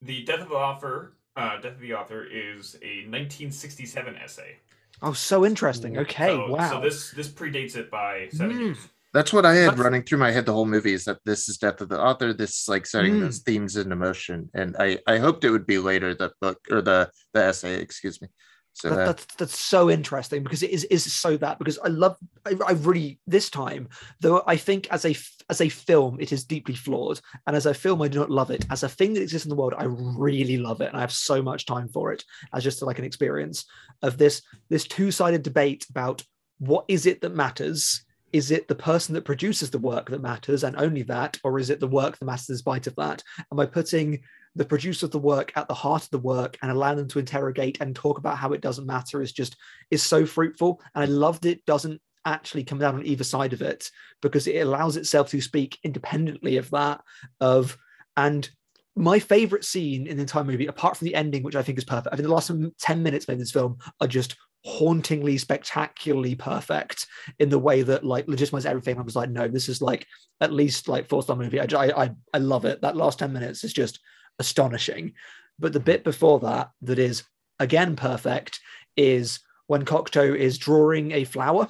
the death of the author. Uh, death of the author is a 1967 essay. oh so interesting okay so, wow So this this predates it by seven Mm. years. That's what I had That's- running through my head the whole movie is that this is death of the author. This is like setting Mm. those themes into motion, and I I hoped it would be later the book or the the essay. Excuse me. So that, that's that's so interesting because it is is so that because I love I, I really this time though I think as a as a film it is deeply flawed. And as a film I do not love it. As a thing that exists in the world I really love it. And I have so much time for it as just like an experience of this this two sided debate about what is it that matters? Is it the person that produces the work that matters and only that? Or is it the work that matters in spite of that? Am I putting the producer of the work at the heart of the work and allow them to interrogate and talk about how it doesn't matter is just is so fruitful. And i loved it doesn't actually come down on either side of it because it allows itself to speak independently of that of and my favorite scene in the entire movie apart from the ending which i think is perfect i think the last 10 minutes of this film are just hauntingly spectacularly perfect in the way that like legitimizes everything. I was like no this is like at least like four star movie. I i i love it. That last 10 minutes is just astonishing. But the bit before that, that is again perfect, is when Cocteau is drawing a flower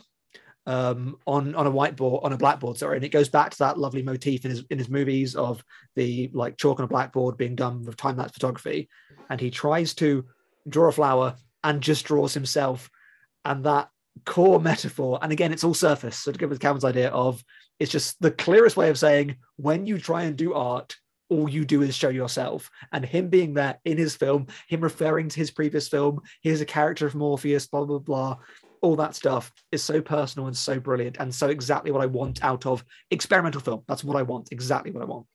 um, on on a whiteboard, on a blackboard, sorry, and it goes back to that lovely motif in his in his movies of the like chalk on a blackboard being done with time lapse photography, and he tries to draw a flower and just draws himself, and that core <laughs> metaphor, and again, it's all surface. So to go with Calvin's idea of it's just the clearest way of saying when you try and do art, all you do is show yourself. And him being there in his film, him referring to his previous film, here's a character from Orpheus, blah, blah, blah. all that stuff is so personal and so brilliant and so exactly what I want out of experimental film. That's what I want. Exactly what I want.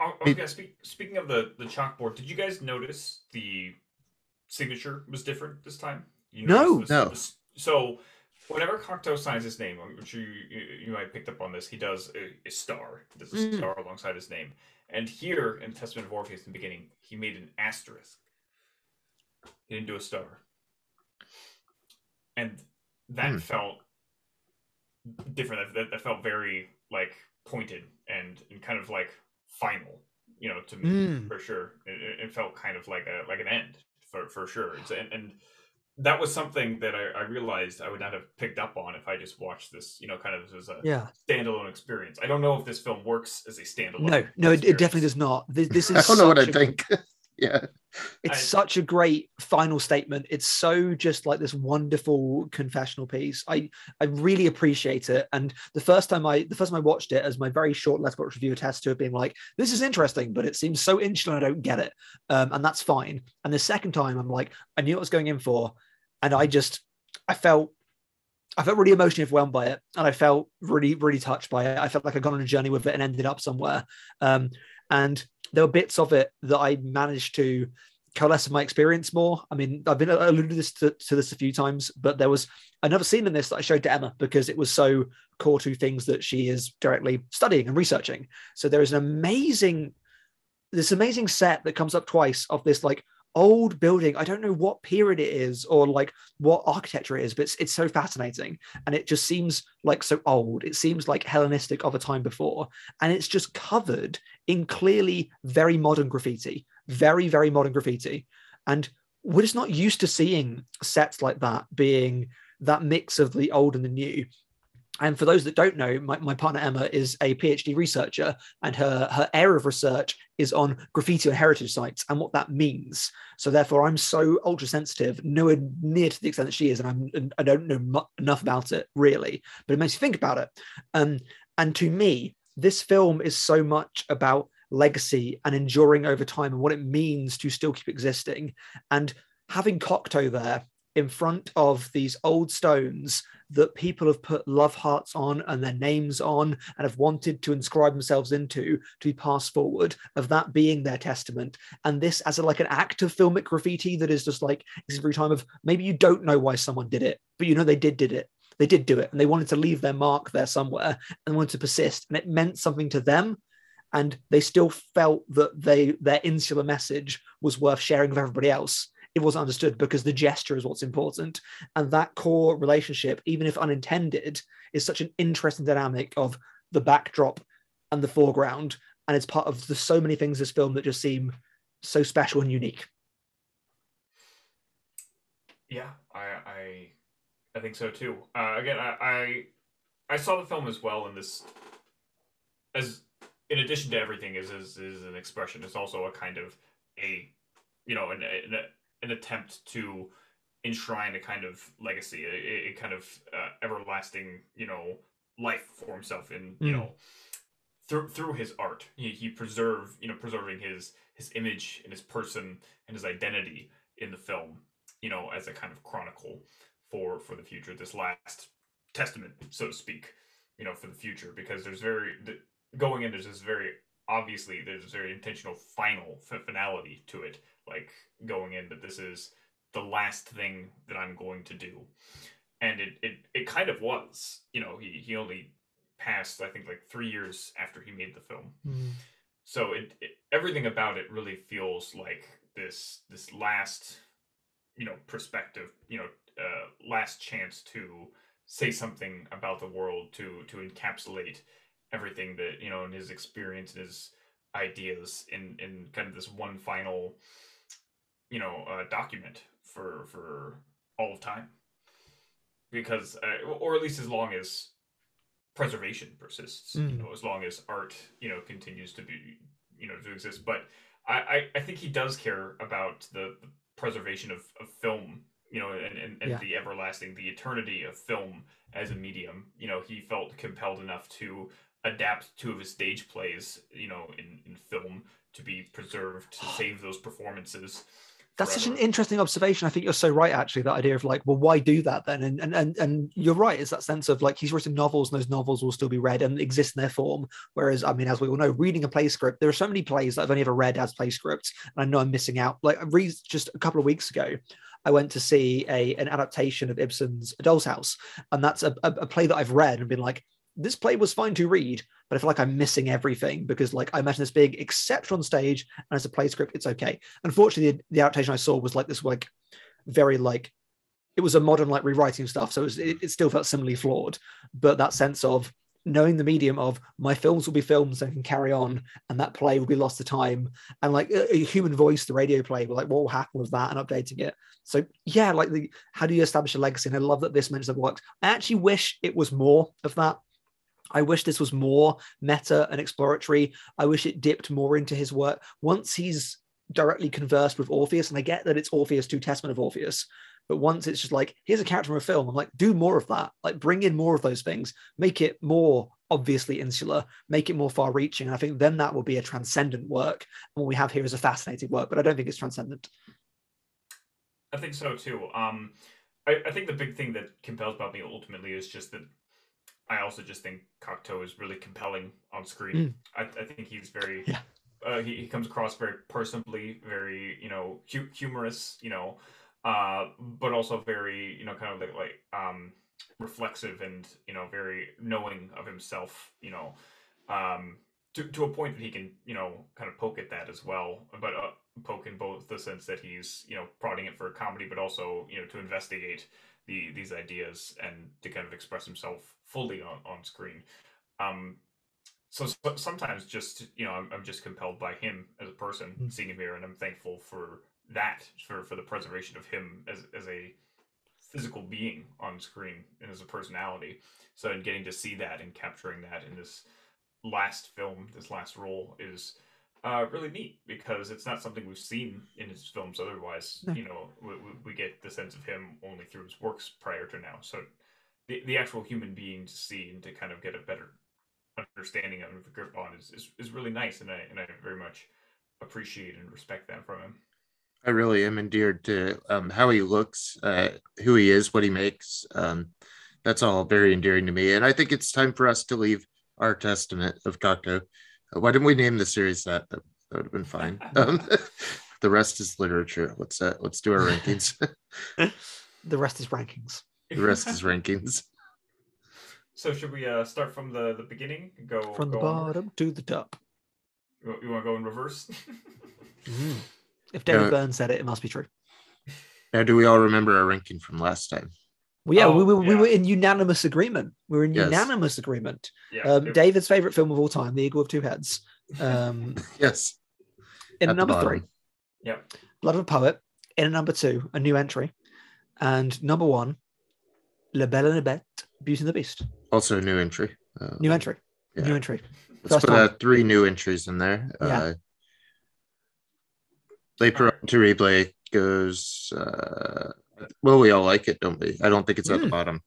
Oh, oh, yeah, speak, speaking of the the chalkboard, did you guys notice the signature was different this time? You No. noticed No. this- So, whenever Cocteau signs his name, I'm you, you, you might have picked up on this. He does a, a star. There's a Mm. star alongside his name. And here in Testament of Orpheus, in the beginning, he made an asterisk. He didn't do a star. And that Hmm. felt different. That, that felt very like pointed and, and kind of like final. You know, to me Mm. for sure. It, it- it felt kind of like a like an end for for sure. It's, and, and that was something that I, I realized I would not have picked up on if I just watched this. You know, kind of as a Yeah. standalone experience. I don't know if this film works as a standalone. No, no, it, it definitely does not. This, this is <laughs> I don't know what I such a- think. <laughs> yeah. It's I- such a great final statement. It's so just like this wonderful confessional piece. I I really appreciate it. And the first time I the first time I watched it, as my very short Letterboxd review attests to it, being like, "This is interesting, but it seems so insular, I don't get it," um, and that's fine. And the second time, I'm like, I knew what I was going in for, and I just I felt I felt really emotionally overwhelmed by it, and I felt really really touched by it. I felt like I'd gone on a journey with it and ended up somewhere. Um, and there were bits of it that I managed to coalesce my experience more. I mean, I've been alluded this to, to this a few times, but there was another scene in this that I showed to Emma because it was so core to things that she is directly studying and researching. So there is an amazing, this amazing set that comes up twice of this like old building. I don't know what period it is or like what architecture it is, but it's, it's so fascinating. And it just seems like so old. It seems like Hellenistic of a time before. And it's just covered in clearly very modern graffiti, very, very modern graffiti. And we're just not used to seeing sets like that being that mix of the old and the new. And for those that don't know, my, my partner Emma is a PhD researcher, and her, her area of research is on graffiti on heritage sites and what that means. So therefore, I'm so ultra sensitive, nowhere near to the extent that she is, and I'm I don't know mu- enough about it really, but it makes you think about it. Um, and to me, this film is so much about legacy and enduring over time and what it means to still keep existing. And having Cocteau there in front of these old stones that people have put love hearts on and their names on and have wanted to inscribe themselves into to be passed forward of that being their testament. And this as a, like an act of filmic graffiti that is just like every time of maybe you don't know why someone did it but you know they did did it. They did do it and they wanted to leave their mark there somewhere and wanted to persist and it meant something to them. And they still felt that they their insular message was worth sharing with everybody else it wasn't understood because the gesture is what's important and that core relationship even if unintended is such an interesting dynamic of the backdrop and the foreground and it's part of the so many things in this film that just seem so special and unique Yeah, I I I think so too. Uh, again, I, I I saw the film as well, and this as in addition to everything is is, is an expression. It's also a kind of a you know an an, an attempt to enshrine a kind of legacy, a, a kind of uh, everlasting you know life for himself in you Mm. know through through his art. He he preserve you know preserving his his image and his person and his identity in the film you know as a kind of chronicle for for the future this last testament so to speak you know for the future because there's very the, going in there's this very obviously there's this very intentional final fi- finality to it like going in that this is the last thing that i'm going to do. And it it, it kind of was you know he he only passed i think like three years after he made the film. So it, it everything about it really feels like this this last you know perspective you know uh, last chance to say something about the world to to encapsulate everything that you know in his experience and his ideas in in kind of this one final you know uh, document for for all of time because uh, or at least as long as preservation persists you Mm. know as long as art you know continues to be you know to exist but i i, I think he does care about the, the preservation of, of film you know and, and, and Yeah. the everlasting the eternity of film as a medium you know he felt compelled enough to adapt two of his stage plays you know in, in film to be preserved to <sighs> save those performances That's such an interesting observation. I think you're so right, actually. That idea of like, well, why do that then? And and and, and you're right. It's that sense of like he's written novels, and those novels will still be read and exist in their form. Whereas, I mean, as we all know, reading a play script, there are so many plays that I've only ever read as play scripts, and I know I'm missing out. Like, I read just a couple of weeks ago, I went to see a an adaptation of Ibsen's Doll's House, and that's a, a, a play that I've read and been like, this play was fine to read, but I feel like I'm missing everything because like I imagine this being except on stage and as a play script, it's okay. Unfortunately, the, the adaptation I saw was like this like very like it was a modern like rewriting stuff, so it, was, it, it still felt similarly flawed. But that sense of knowing the medium of my films will be films and can carry on, and that play will be lost to time, and like a, a human voice, the radio play, well, like what will happen with that and updating it. So yeah, like the how do you establish a legacy? And I love that this mentions have worked. I actually wish it was more of that. I wish this was more meta and exploratory. I wish it dipped more into his work. Once he's directly conversed with Orpheus, and I get that it's Orpheus to Testament of Orpheus, but once it's just like, here's a character from a film, I'm like, do more of that. Like, bring in more of those things, make it more obviously insular, make it more far reaching. And I think then that will be a transcendent work. And what we have here is a fascinating work, but I don't think it's transcendent. I think so too. Um, I, I think the big thing that compels about me ultimately is just that I also just think Cocteau is really compelling on screen. I, I think he's very, Yeah. uh, he, he comes across very personably, very you know hu- humorous, you know, uh, but also very you know kind of like like um, reflexive and you know very knowing of himself, you know. Um, to, to a point that he can, you know, kind of poke at that as well, but uh, poke in both the sense that he's, you know, prodding it for a comedy, but also, you know, to investigate the these ideas and to kind of express himself fully on, on screen. Um, so, so sometimes just, you know, I'm, I'm just compelled by him as a person, Mm. seeing him here, and I'm thankful for that, for for the preservation of him as as a physical being on screen and as a personality. So, and getting to see that and capturing that in this last film, this last role is uh, really neat because it's not something we've seen in his films otherwise. No. You know, we, we get the sense of him only through his works prior to now. So the, the actual human being to see and to kind of get a better understanding of him, a grip on is, is, is really nice. And I, and I very much appreciate and respect that from him. I really am endeared to um, how he looks, uh, who he is, what he makes. Um, that's all very endearing to me. And I think it's time for us to leave our testament of Cocteau. Uh, why didn't we name the series that? That, that would have been fine. <laughs> Um, <laughs> the rest is literature. Let's uh, let's do our rankings. <laughs> The rest is rankings. The rest is rankings. <laughs> So should we uh, start from the, the beginning? and Go From the go onward? bottom to the top. You, want to go in reverse? <laughs> Mm. If David Yeah. Byrne said it, it must be true. Now, do we all remember our ranking from last time? Well, yeah, Oh, we, were, we were in unanimous agreement. We were in Yes. unanimous agreement. yeah. Um, it- David's favorite film of all time, The Eagle with Two Heads. Um, <laughs> Yes. in At number three, Yep. Blood of a Poet. In number two, a new entry. And number one, La Belle and the Bête, Beauty and the Beast. Also a new entry. Uh, New entry. yeah. New entry. Let's First put uh, three new entries in there. Yeah. Uh, Les Parents Terribles goes. Uh, well, we all like it, don't we? I don't think it's at the Mm. bottom.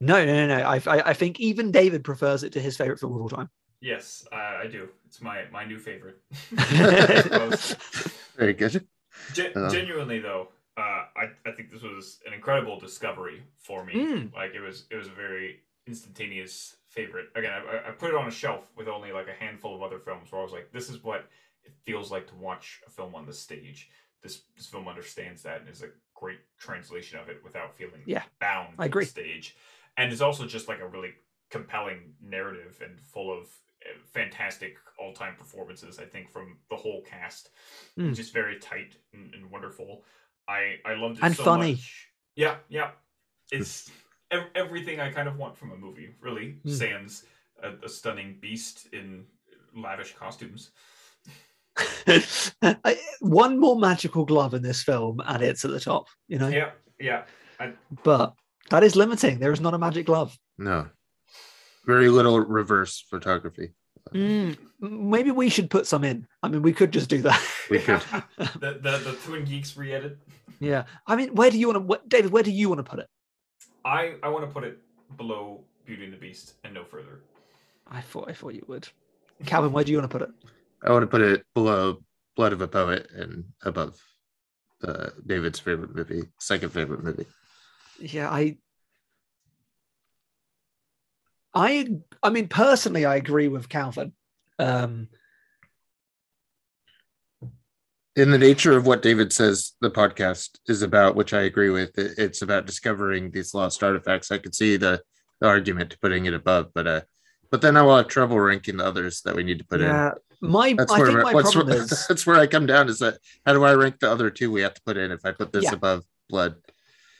No, no, no, no. I, I, I think even David prefers it to his favorite film of all time. Yes, I, I do. It's my, my new favorite. <laughs> <laughs> Very good. Gen- Uh. genuinely though, uh, I, I think this was an incredible discovery for me. Mm. Like it was it was a very instantaneous favorite. Again, I, I put it on a shelf with only like a handful of other films where I was like, this is what it feels like to watch a film on the stage. This this film understands that and is a great translation of it without feeling Yeah, bound I to agree. the stage. And it's also just like a really compelling narrative and full of uh, fantastic all-time performances i think from the whole cast Mm. just very tight and, and wonderful i i loved it And so funny. much. yeah yeah it's ev- everything i kind of want from a movie really Mm. sans a, a stunning beast in lavish costumes <laughs> One more magical glove in this film, and it's at the top, you know? yeah yeah But that is limiting. There is not a magic glove. No. Very little reverse photography. Mm, maybe we should put some in. I mean, we could just do that. We could. <laughs> the, the the twin geeks re-edit yeah. I mean, where do you want to, David? Where do you want to put it? i i want to put it below beauty and the beast and no further I thought, I thought you would. Calvin, where do you want to put it? I want to put it below Blood of a Poet and above uh, David's favorite movie, second favorite movie. Yeah, I I I mean personally I agree with Calvin. Um in the nature of what David says the podcast is about, which I agree with, it, it's about discovering these lost artifacts. I could see the, the argument to putting it above, but uh, but then I will have trouble ranking the others that we need to put yeah, in. my That's I where think my problem where- is <laughs> that's where I come down is that how do I rank the other two we have to put in if I put this Yeah. above Blood?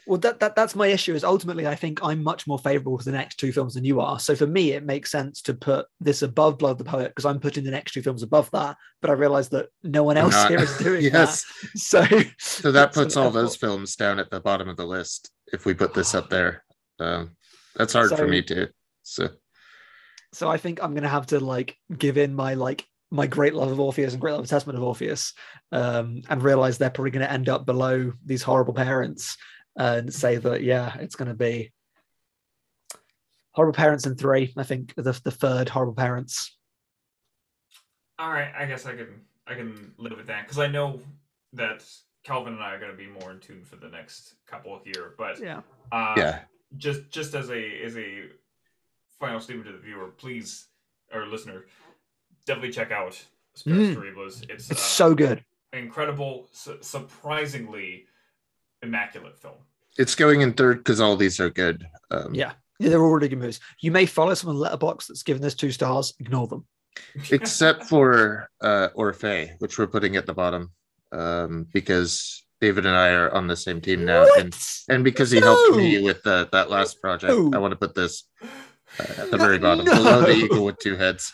Well, that, that that's my issue. Is ultimately, I think I'm much more favourable to the next two films than you are. So for me, it makes sense to put this above Blood of the Poet because I'm putting the next two films above that. But I realise that no one else here is doing <laughs> yes, that. <laughs> So so that <laughs> puts all those films down at the bottom of the list if we put this up there. Um, that's hard So- for me too. So So I think I'm going to have to like give in my like my great love of Orpheus and great love of Testament of Orpheus, um, and realize they're probably going to end up below these horrible parents, and say that yeah, it's going to be horrible parents in three. I think the the third horrible parents. All right, I guess I can I can live with that because I know that Calvin and I are going to be more in tune for the next couple here. But Yeah. uh, yeah, just just as a as a final statement to the viewer, please or listener, definitely check out Spirits Mm. Terribles. It's It's uh, so good. incredible, su- surprisingly immaculate film. it's going in third because all these are good. Um, Yeah. Yeah, they're all really good movies. You may follow someone on Letterboxd that's given this two stars. Ignore them. <laughs> except for uh Orphée, which we're putting at the bottom, um, because David and I are on the same team now, and What? and because he helped me with the, that last project, No. I want to put this uh, at the No, very bottom, no. below the eagle with two heads.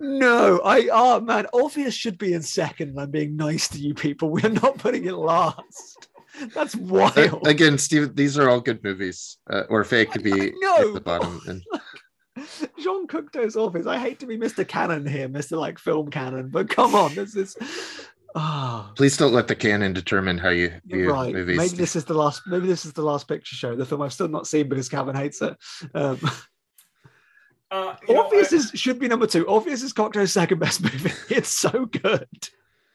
No, I oh man, Orpheus should be in second, and I'm being nice to you people. We're not putting it last. <laughs> That's <laughs> wild. again, Steve, these are all good movies. Uh, Orphée could be <laughs> No. at the bottom, and Jean Cocteau's office. I hate to be Mr. Cannon here, Mr. Like film canon, but come on, this is ah. please don't let the canon determine how you view right. movies. Maybe this is the last. Maybe this is the last picture show. The film I've still not seen because Calvin hates it. Um, Uh, you know, I- is should be number two. Orpheus is Cocteau's second best movie. It's so good.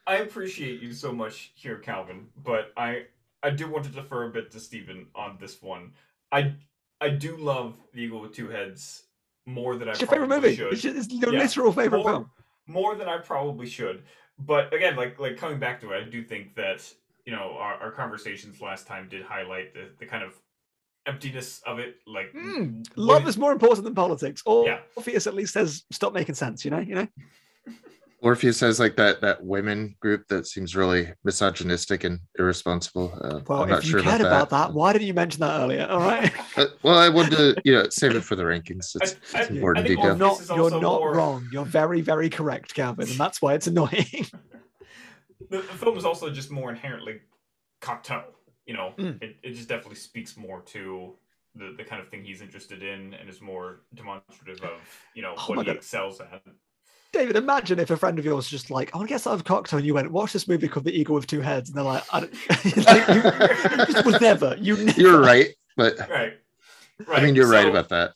I appreciate you so much here, Calvin, but I I do want to defer a bit to Stephen on this one. I I do love The Eagle with Two Heads more than I It's your favorite probably movie. should. It's, your- it's your Yeah. literal favorite more, film. more than I probably should. But again, like like coming back to it, I do think that you know our, our conversations last time did highlight the, the kind of emptiness of it. Like Mm, Love is- is more important than politics. Or Yeah. Orpheus at least says stop making sense. You know. You know. <laughs> Orpheus has like that that women group that seems really misogynistic and irresponsible. Uh, Well, I'm not if you sure cared about about that, why didn't you mention that earlier? All right. <laughs> Uh, well, I wanted to, you know, save it for the rankings. It's, I- it's important I think you're detail. Not. You're not more- wrong. You're very, very correct, Calvin, and that's why it's annoying. <laughs> <laughs> the, the film is also just more inherently Cocteau. You know, Mm. it, it just definitely speaks more to the, the kind of thing he's interested in and is more demonstrative of, you know, Oh what he God. excels at. David, imagine if a friend of yours was just like, I want to get some of Cocteau, and you went, watch this movie called The Eagle with Two Heads, and they're like, I don't, <laughs> like, you, you just would never. You never. You're right, but Right. Right. I mean, you're right about that.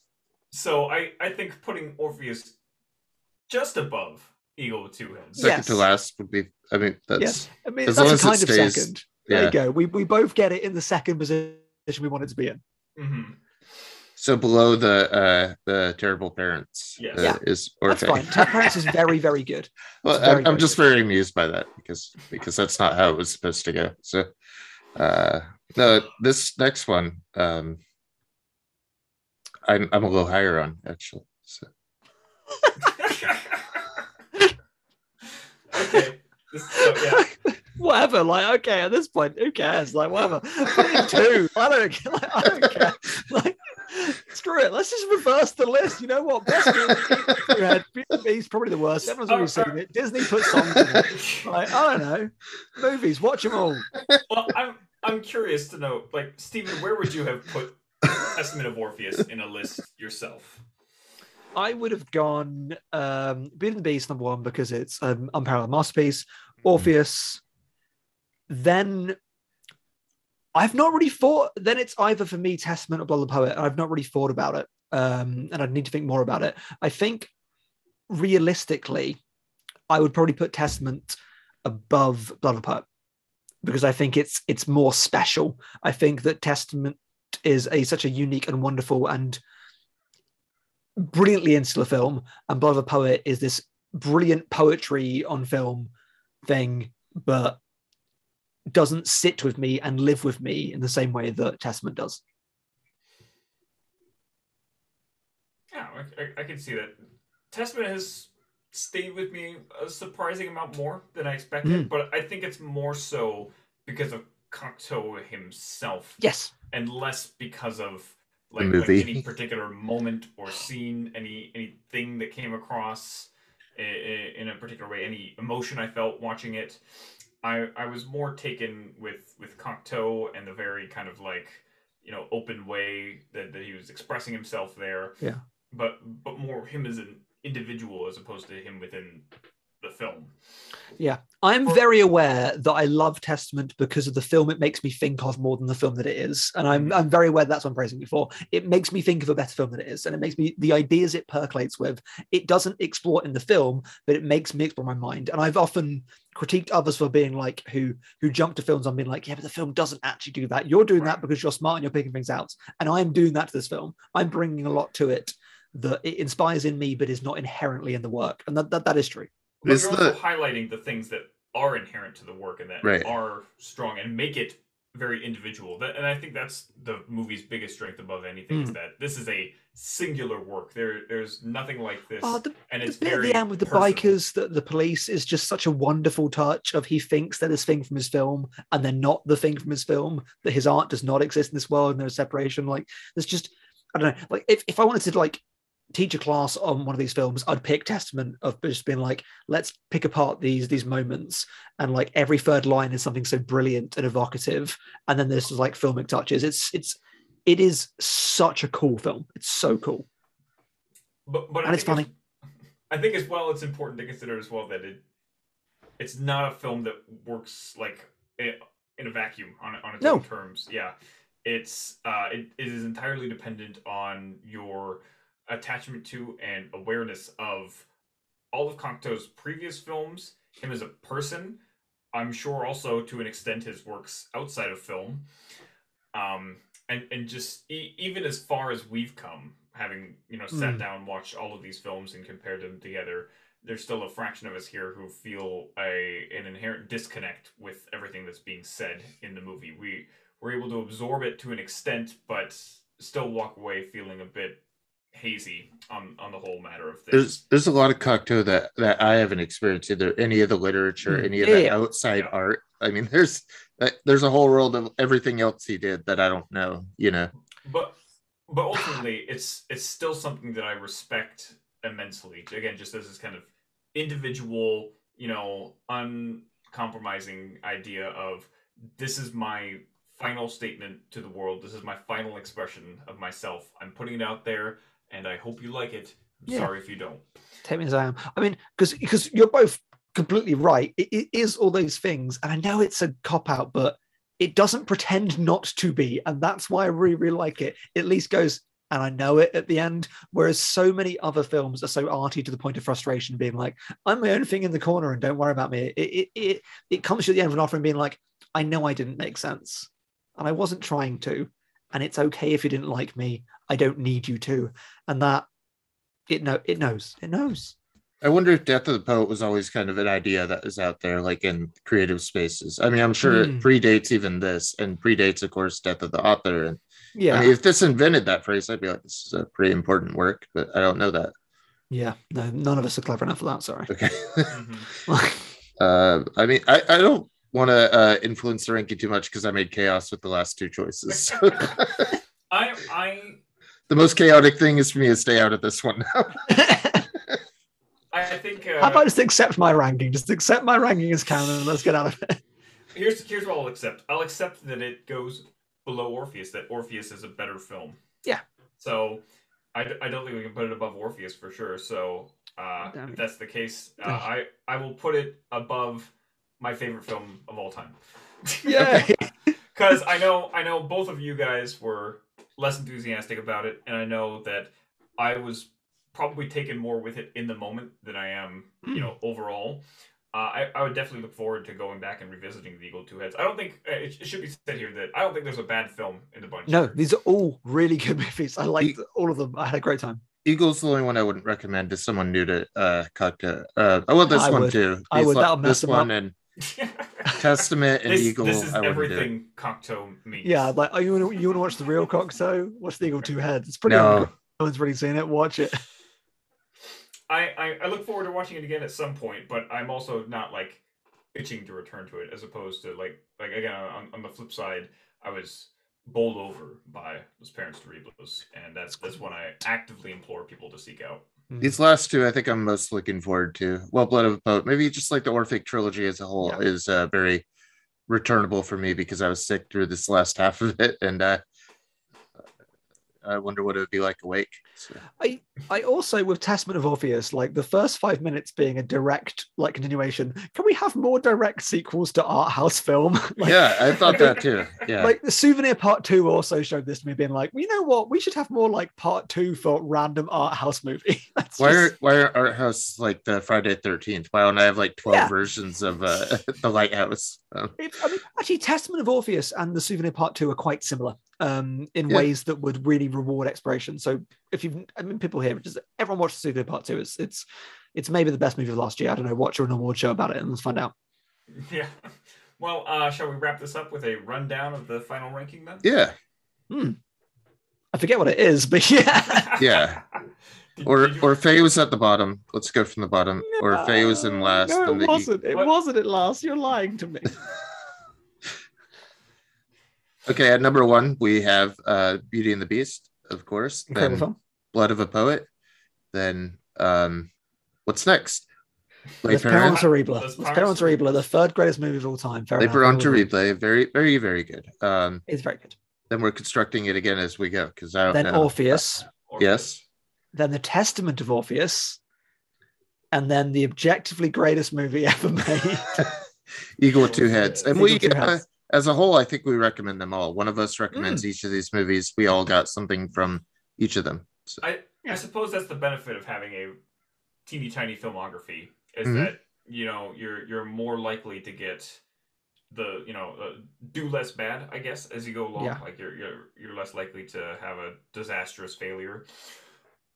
So I, I think putting Orpheus just above Eagle with Two Heads. Second Yes. to last would be. I mean, that's Yes. I mean, As that's long a as it kind of stays- second. There you go. We we both get it in the second position we want it to be in. hmm So below the uh the terrible parents Yes. uh, Yeah. is That's Orphée. fine. Ted Parents is very, very good. <laughs> Well, very, I'm, I'm very just good. very amused by that because because that's not how it was supposed to go. So, uh, no, this next one, um, I'm I'm a little higher on actually. So <laughs> okay. This, so, yeah. <laughs> whatever. Like, okay, at this point, who cares? Like, whatever. Put it two. I don't. Like, I don't care. Like, screw it. Let's just reverse the list. You know what? Best movie. <laughs> Head. He's probably the worst. Everyone's already seen it. Disney put songs in it. Like, I don't know. Movies. Watch them all. Well, I'm I'm curious to know, like, Stephen, where would you have put Testament of Orpheus in a list yourself? I would have gone um Beauty and the Beast number one because it's an unparalleled masterpiece. Orpheus. Then I've not really thought. Then it's either for me Testament or Blood of the Poet. I've not really thought about it, um, and I'd need to think more about it. I think realistically, I would probably put Testament above Blood of the Poet. because I think it's it's more special. I think that Testament is a such a unique and wonderful and brilliantly insular film, and Blood of a Poet is this brilliant poetry on film thing, but doesn't sit with me and live with me in the same way that Testament does. Yeah, I, I, I can see that. Testament has stayed with me a surprising amount more than I expected, Mm. but I think it's more so because of Cocteau himself Yes. and less because of like, like any particular moment or scene, any anything that came across i- i- in a particular way, any emotion I felt watching it. I I was more taken with with Cocteau and the very kind of like you know open way that, that he was expressing himself there. Yeah. But but more him as an individual as opposed to him within the film. Yeah. I'm very aware that I love Testament because of the film it makes me think of more than the film that it is. And I'm, Mhm. I'm very aware that's what I'm praising it for. It makes me think of a better film than it is. And it makes me, the ideas it percolates with, it doesn't explore in the film, but it makes me explore my mind. And I've often critiqued others for being like, who who jump to films on being like, yeah, but the film doesn't actually do that. You're doing that because you're smart and you're picking things out. And I'm doing that to this film. I'm bringing a lot to it that it inspires in me, but is not inherently in the work. And that, that, that is true. But Is you're also the- highlighting the things that are inherent to the work and that Right. are strong and make it very individual. That, and I think that's the movie's biggest strength above anything is hmm. that this is a singular work. There, there's nothing like this, Oh, the, and the it's bit at the end with the personal. bikers, the, the police is just such a wonderful touch of he thinks they're this thing from his film and they're not the thing from his film, that his art does not exist in this world and there's separation. Like there's just I don't know, like if, if I wanted to like teach a class on one of these films, I'd pick Testament of just being like, let's pick apart these these moments and like every third line is something so brilliant and evocative. And then there's like filmic touches. It's it's it is such a cool film. It's so cool. But, but And it's think I think as well, it's important to consider as well that it it's not a film that works like in a vacuum on on its No. own terms. Yeah, it's uh, it, it is entirely dependent on your attachment to and awareness of all of Cocteau's previous films, him as a person. I'm sure also to an extent his works outside of film, um, and and just e- even as far as we've come, having you know sat Mm. down, watched all of these films, and compared them together, there's still a fraction of us here who feel a an inherent disconnect with everything that's being said in the movie. We we're able to absorb it to an extent, but still walk away feeling a bit hazy on on the whole matter of things. there's there's a lot of Cocteau that that I haven't experienced either any of the literature, Mm, any of yeah, the yeah. outside Yeah. art. I mean, <laughs> there's there's a whole world of everything else he did that I don't know. You know, but but ultimately it's it's still something that i respect immensely again just as this kind of individual you know uncompromising idea of this is my final statement to the world this is my final expression of myself i'm putting it out there and i hope you like it i'm Yeah. sorry if you don't Take me as I am. I mean, because because you're both completely right. It, it is all those things, and I know it's a cop out, but it doesn't pretend not to be, and that's why I really really like it. It at least goes, and I know it at the end. Whereas so many other films are so arty to the point of frustration, being like, "I'm my own thing in the corner, and don't worry about me." It it it, it comes to the end of an offer and being like, "I know I didn't make sense, and I wasn't trying to, and it's okay if you didn't like me. I don't need you to," and that it know it knows it knows. I wonder if Death of the Poet was always kind of an idea that was out there, like in creative spaces. I mean, I'm sure Hmm. it predates even this, and predates, of course, Death of the Author. And Yeah, I mean, if this invented that phrase, I'd be like, this is a pretty important work, but I don't know that. yeah. No, none of us are clever enough for that. Sorry. Okay. Mhm. <laughs> uh, I mean, I, I don't want to uh, influence the ranking too much because I made chaos with the last two choices. <laughs> i i the most chaotic thing is for me to stay out of this one now. <laughs> i think uh, How about just accept my ranking? Just accept my ranking as canon and let's get out of it. here's here's what I'll accept. I'll accept that it goes below Orpheus. That Orpheus is a better film. Yeah. So I, I don't think we can put it above Orpheus for sure. So uh, if that's the case, uh, I I will put it above my favorite film of all time. Yeah. <laughs> Because I know I know both of you guys were less enthusiastic about it, and I know that I was probably taken more with it in the moment than I am, you Hmm. know, overall. uh, I, I would definitely look forward to going back and revisiting the Eagle Two Heads. I don't think uh, it, it should be said here that I don't think there's a bad film in the bunch. No, these are all really good <laughs> movies. I liked all of them. I had a great time. Eagle's the only one I wouldn't recommend to someone new to uh Cocteau. Uh, oh well, this I one would. too. I These would. li- That'll mess this them one up. and <laughs> Testament and this, Eagle. this is I everything Cocteau means. Yeah, like oh, you want to you want to watch the real Cocteau? Watch the Eagle Two Heads. It's pretty. No. good. No one's really seen it. Watch it. <laughs> I, I I look forward to watching it again at some point, but I'm also not like itching to return to it, as opposed to like like again on, on the flip side, I was bowled over by those Parents Terribles, and that's that's one I actively implore people to seek out. These last two, I think I'm most looking forward to. Well, Blood of a Poet, maybe just like the Orphic trilogy as a whole, Yeah. is uh, very returnable for me because I was sick through this last <laughs> half of it, and uh, I wonder what it would be like awake. I I also with Testament of Orpheus, like the first five minutes being a direct like continuation. Can we have more direct sequels to art house film? <laughs> like, yeah, I thought that too. <laughs> Yeah, Like the souvenir part two also showed this to me being like, well, you know what? We should have more like part two for random art house movie. <laughs> That's why are just- why are art house like the Friday Thirteenth? Why don't I have like twelve Yeah. versions of uh, the Lighthouse? Um, It, I mean, actually, Testament of Orpheus and the Souvenir Part Two are quite similar um, in Yeah. ways that would really reward exploration. So, if you, I mean, people here, just everyone watch the Souvenir Part Two. It's it's it's maybe the best movie of last year. I don't know. Watch an award show about it and let's find out. <laughs> Yeah. Well, uh, shall we wrap this up with a rundown of the final ranking then? yeah, Hmm. I forget what it is, but yeah. <laughs> yeah. Did- Or did you- or Faye was at the bottom. Let's go from the bottom. Orphée was in last. No, it wasn't. It What? wasn't at last. You're lying to me. <laughs> Okay, at number one we have uh, Beauty and the Beast, of course. Incredible then film. Blood of a Poet. Then um, what's next? Les Les Parents. Parents Horribles. Les Les Parents Parents Horribles, the third greatest movie of all time. Fair Les enough. Parents I. Horribles. Very, very, very, very good. Um, It's very good. then we're constructing it again as we go because I don't Then know. Orpheus. or- Yes. then the Testament of Orpheus, and then the objectively greatest movie <laughs> ever made. <laughs> Eagle with two heads. And Eagle we, uh, heads. as a whole, I think we recommend them all. One of us recommends Hmm. each of these movies. We all got something from each of them. So, I, I suppose that's the benefit of having a teeny tiny filmography is Mhm. that you know you're you're more likely to get the you know uh, do less bad I guess as you go along Yeah. like you're you're you're less likely to have a disastrous failure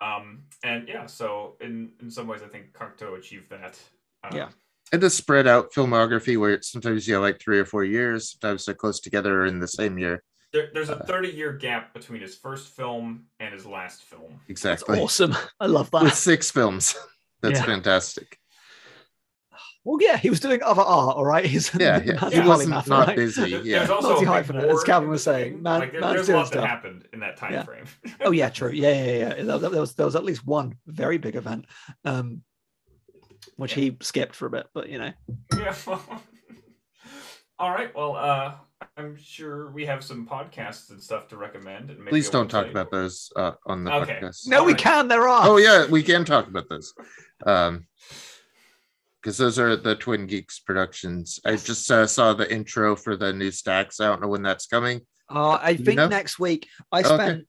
um and yeah so in in some ways I think Cocteau achieved that um, Yeah. and the spread out filmography where sometimes you have like three or four years, sometimes they're close together in the same year. There, there's a Uh, 30 year gap between his first film and his last film That's Exactly. awesome. I love With that. six films. <laughs> That's Yeah. fantastic. Well, yeah, he was doing other art, all right. <laughs> He's Yeah, yeah. He wasn't polymath, not right? busy. Yeah. There's also Multi a big hyphenate, as war Calvin was saying. Man- like, there- there's a doing lot that happened in that time Yeah. frame. Oh yeah, <laughs> true. Yeah, yeah, yeah. yeah. There, there was there was at least one very big event, um, which he skipped for a bit, but you know. yeah. All right. Well, uh, I'm sure we have some podcasts and stuff to recommend. And maybe Please don't talk about those uh, on the Okay. podcast. No, we Alright. can. There are. Oh yeah, we can talk about those. Um because those are the Twin Geeks productions. I just uh, saw the intro for the new stacks. I don't know when that's coming. Uh, I Do you think know? next week I Okay.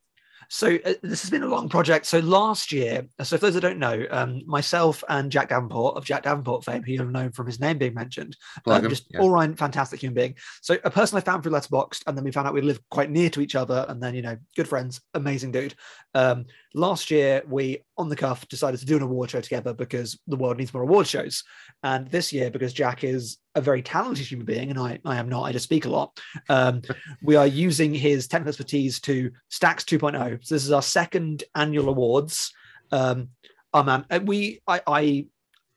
So uh, this has been a long project. So last year, so for those that don't know, um, myself and Jack Davenport of Jack Davenport fame, who you'll known from his name being mentioned, um, just yeah. all round fantastic human being. So a person I found through Letterboxd, and then we found out we live quite near to each other, and then you know, good friends, amazing dude. Um, last year we on the cuff decided to do an award show together because the world needs more award shows, and this year because Jack is a very talented human being, and I I am not. I just speak a lot. Um, we are using his technical expertise to Stacks 2.0. So this is our second annual awards. Um, oh man, and we I, I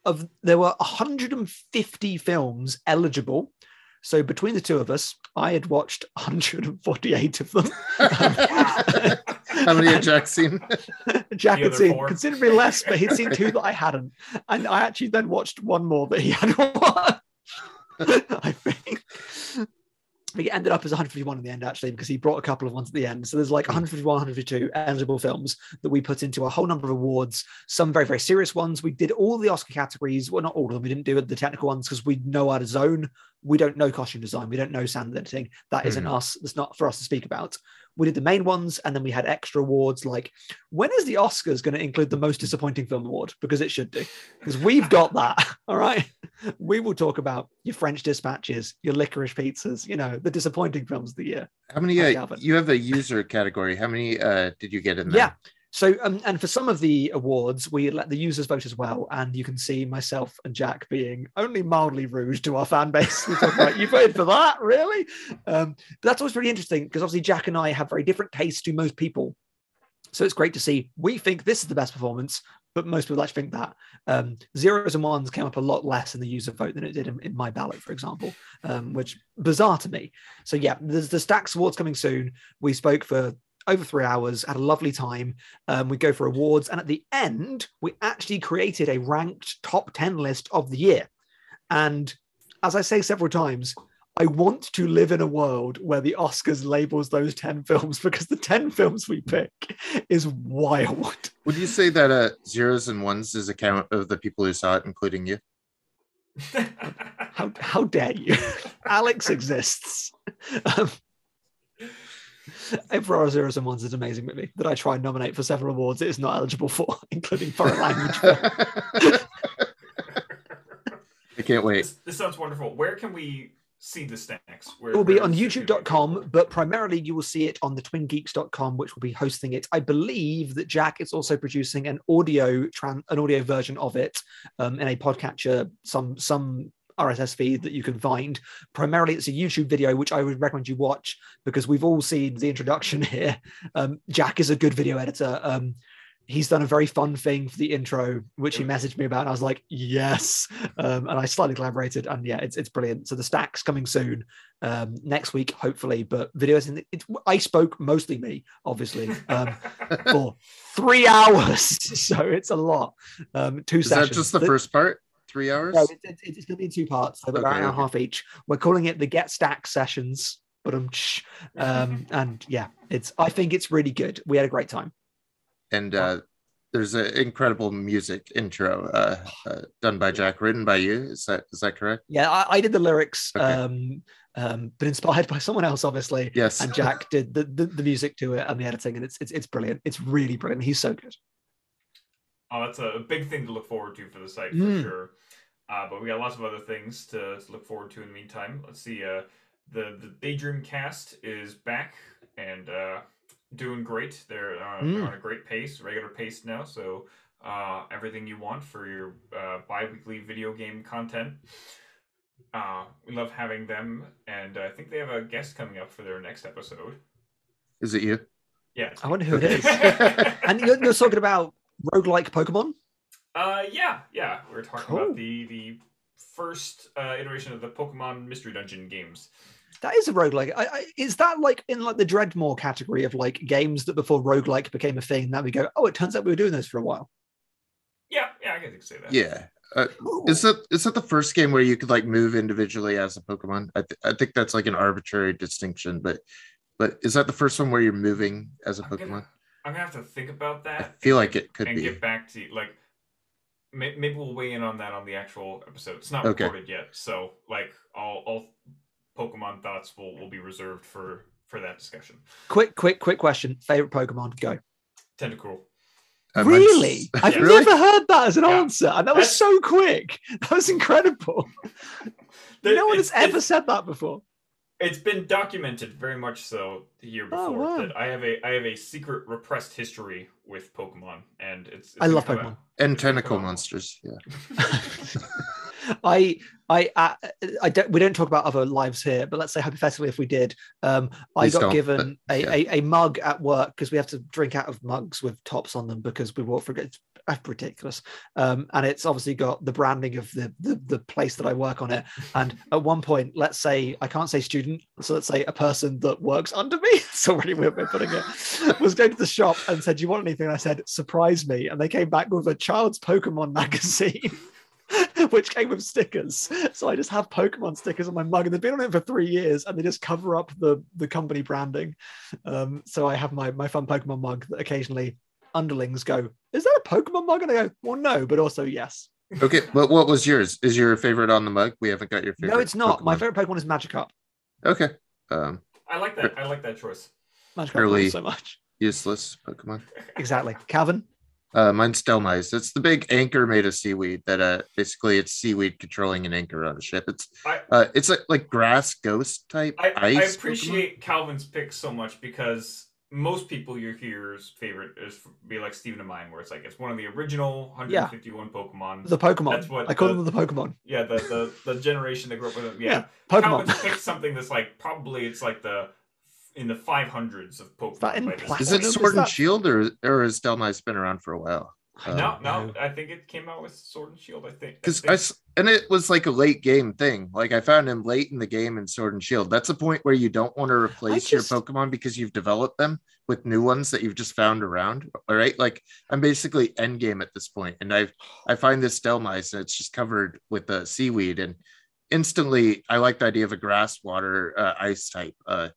of there were 150 films eligible. So between the two of us, I had watched 148 of them. <laughs> How many had Jack seen? <laughs> Jack had seen four. considerably less, but he'd seen two that I hadn't. And I actually then watched one more that he had <laughs> watched. I think. It ended up as 151 in the end, actually, because he brought a couple of ones at the end. So there's like hmm. 151, 152 eligible films that we put into a whole number of awards, some very, very serious ones. We did all the Oscar categories. Well, not all of them. We didn't do the technical ones because we know our zone. We don't know costume design. We don't know sound editing. That isn't hmm. us. That's not for us to speak about. We did the main ones, and then we had extra awards. Like, when is the Oscars going to include the most disappointing film award? Because it should do, because we've got that. <laughs> All right, we will talk about your French Dispatches, your licorice pizzas, you know, the disappointing films of the year. How many? Uh, you have a user category. How many uh, did you get in there? Yeah. So, um, and for some of the awards, we let the users vote as well. And you can see myself and Jack being only mildly rude to our fan base. You voted for that, really? Um, but that's always really interesting because obviously Jack and I have very different tastes to most people. So it's great to see we think this is the best performance, but most people actually think that. Um, zeros and ones came up a lot less in the user vote than it did in, in my ballot, for example, um, which bizarre to me. So yeah, there's the Stacks Awards coming soon. We spoke for over three hours, had a lovely time. Um, we go for awards, and at the end, we actually created a ranked top 10 list of the year. And as I say several times, I want to live in a world where the Oscars labels those 10 films <laughs> because the 10 films we pick is wild. Would you say that uh, zeros and ones is a count of the people who saw it, including you? <laughs> How, how dare you? <laughs> Alex exists. Um, <laughs> Emperor Zeros and Ones is an amazing movie that I try and nominate for several awards it is not eligible for, <laughs> including foreign language. <laughs> I can't wait. this, this sounds wonderful. Where can we see the snacks? Where, It will be on is it gonna be youtube.com, but primarily you will see it on the twingeeks.com, which will be hosting it. I believe that Jack is also producing an audio tran- an audio version of it um, in a podcatcher, some some RSS feed that you can find. Primarily, it's a YouTube video, which I would recommend you watch because we've all seen the introduction <laughs> here. Um, Jack is a good video editor. Um, he's done a very fun thing for the intro, which he messaged me about, and I was like, yes. Um, and I slightly collaborated, and yeah, it's it's brilliant. So the stacks coming soon um, next week, hopefully. But videos in the, it's, I spoke mostly me, obviously, um, <laughs> for three hours, <laughs> so it's a lot. Um, two Is sessions. that just The- first part? Three hours? no, it, it, it's going to be in two parts, so about Okay, an hour and a half each. We're calling it the Get Stack sessions, but um, um, <laughs> and yeah, it's. I think it's really good. We had a great time. and uh, there's an incredible music intro uh, uh, done by Jack, written by you. Is that is that correct? Yeah, I, I did the lyrics, Okay. um, um, but inspired <laughs> by someone else, obviously. Yes. And Jack did the, the, the music to it and the editing, and it's it's it's brilliant. It's really brilliant. He's so good. Oh, that's a big thing to look forward to for the site for Mm. sure. Uh, but we got lots of other things to, to look forward to in the meantime. Let's see. Uh, the the Daydream cast is back and uh, doing great. They're, uh, they're Mm. on a great pace, regular pace now. So uh, everything you want for your uh, bi-weekly video game content. Uh, we love having them, and I think they have a guest coming up for their next episode. Is it you? Yeah. I wonder who it is. <laughs> and you're, you're talking about roguelike Pokemon? Uh, yeah, yeah. We are talking Cool. about the the first uh, iteration of the Pokemon Mystery Dungeon games. That is a roguelike. I, I, is that like in like the Dredmor category of like games that before roguelike became a thing? That we go, oh, it turns out we were doing this for a while. Yeah, yeah, I guess you could say that. Yeah. Uh, is that is that the first game where you could like move individually as a Pokemon? I, th- I think that's like an arbitrary distinction, but but is that the first one where you're moving as a I'm Pokemon? gonna, I'm gonna have to think about that. I feel like it could and be. get back to you. like. may- Maybe we'll weigh in on that on the actual episode. It's not Okay. recorded yet, so like all all Pokemon thoughts will, will be reserved for for that discussion. Quick, quick, quick question. Favorite Pokemon? Go. Tentacool. Uh, mine's- really? <laughs> I've Yeah. really? never heard that as an Yeah. answer, and that was That's- so quick. <laughs> That was incredible. <laughs> No one has it's- ever said that before. It's been documented very much so the year Oh, before wow. that I have a I have a secret repressed history with Pokemon, and it's. it's I love Pokemon. out. and It's tentacle out. monsters. Yeah. <laughs> I, I, I, I don't. We don't talk about other lives here, but let's say hypothetically, if we did, um, I Please got given but, a, yeah. a, a mug at work because we have to drink out of mugs with tops on them because we walk for it's ridiculous. Um, and it's obviously got the branding of the, the the place that I work on it. And at one point, let's say I can't say student, so let's say a person that works under me. <laughs> It's already weird way putting it. Was going to the shop and said, "Do you want anything?" And I said, "Surprise me!" And they came back with a child's Pokemon <laughs> magazine. which came with stickers. So I just have Pokemon stickers on my mug, and they've been on it for three years, and they just cover up the the company branding. Um, so I have my my fun Pokemon mug that occasionally underlings go, "Is that a Pokemon mug?" And I go, "Well, no, but also yes." Okay, but what was yours? Is your favorite on the mug? We haven't got your favorite. no, it's not. My favorite Pokemon is Magikarp. Okay. Um, I like that. I like that choice. Magikarp Fairly- so much. Useless Pokemon. Exactly. Calvin. Uh, mine's Dhelmise. It's the big anchor made of seaweed that uh basically it's seaweed controlling an anchor on a ship. It's I- uh it's a, like grass ghost type I, I ice. Pokemon. appreciate Calvin's pick so much because most people you hear's favorite is be like Steven and mine, where it's like it's one of the original 151 Pokemon. The Pokemon. That's what I call the- them the Pokemon. yeah, the, the the generation that grew up with them. Yeah, Yeah, Pokemon. Calvin's picked something that's like probably it's like the in the 500s of Pokemon. that in by this? Is point. it Is Sword and that- Shield or or has Dhelmise been around for a while? I Um, No, no. I think it came out with Sword and Shield. I think because think- I s- and it was like a late game thing. Like I found him late in the game in Sword and Shield. That's a point where you don't want to replace just- your Pokemon because you've developed them with new ones that you've just found around. All right, like I'm basically end game at this point, and I I find this Dhelmise and it's just covered with the seaweed, and instantly I like the idea of a grass, water, uh, ice type. Uh,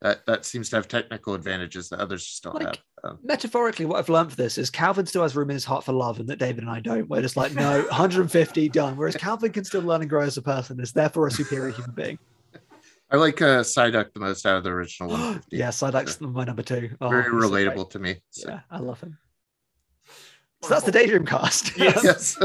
that that seems to have technical advantages that others just don't Like, have. Um, Metaphorically, what I've learned for this is Calvin still has room in his heart for love, and that David and I don't. We're just like, no, <laughs> 150 done. Whereas Calvin can still learn and grow as a person, is therefore a superior human being. I like uh, Psyduck the most out of the original 150. <gasps> yeah, Psyduck's my number two. Oh, very he's so relatable to me. So. Yeah, I love him. So that's the Daydream cast. <laughs> <laughs> Yes. yes.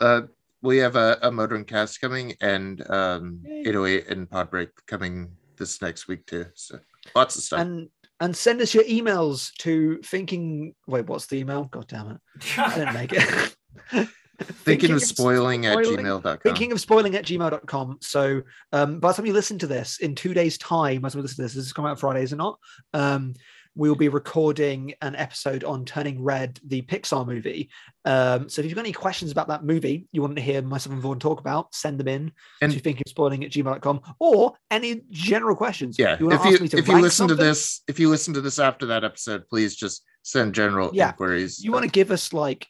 uh, we have a, a Motoring cast coming and um, Yay. 808 and Podbreak coming this next week too. So lots of stuff. and and send us your emails to thinking. Wait, what's the email? God damn it! I didn't make it. <laughs> Thinking of spoiling at spoiling- gmail.com. thinking of spoiling at gmail.com. So um, by the time you listen to this in two days' time, by the time you listen to this, this is coming out Friday, is it not? Um, we will be recording an episode on Turning Red, the Pixar movie. Um, so if you've got any questions about that movie you want to hear myself and Vaughan talk about, send them in And- to thinking of spoiling at gmail.com or any general questions. yeah. you If you to if you listen to this, if you listen to this after that episode, please just send general Yeah. inquiries. you want to give us like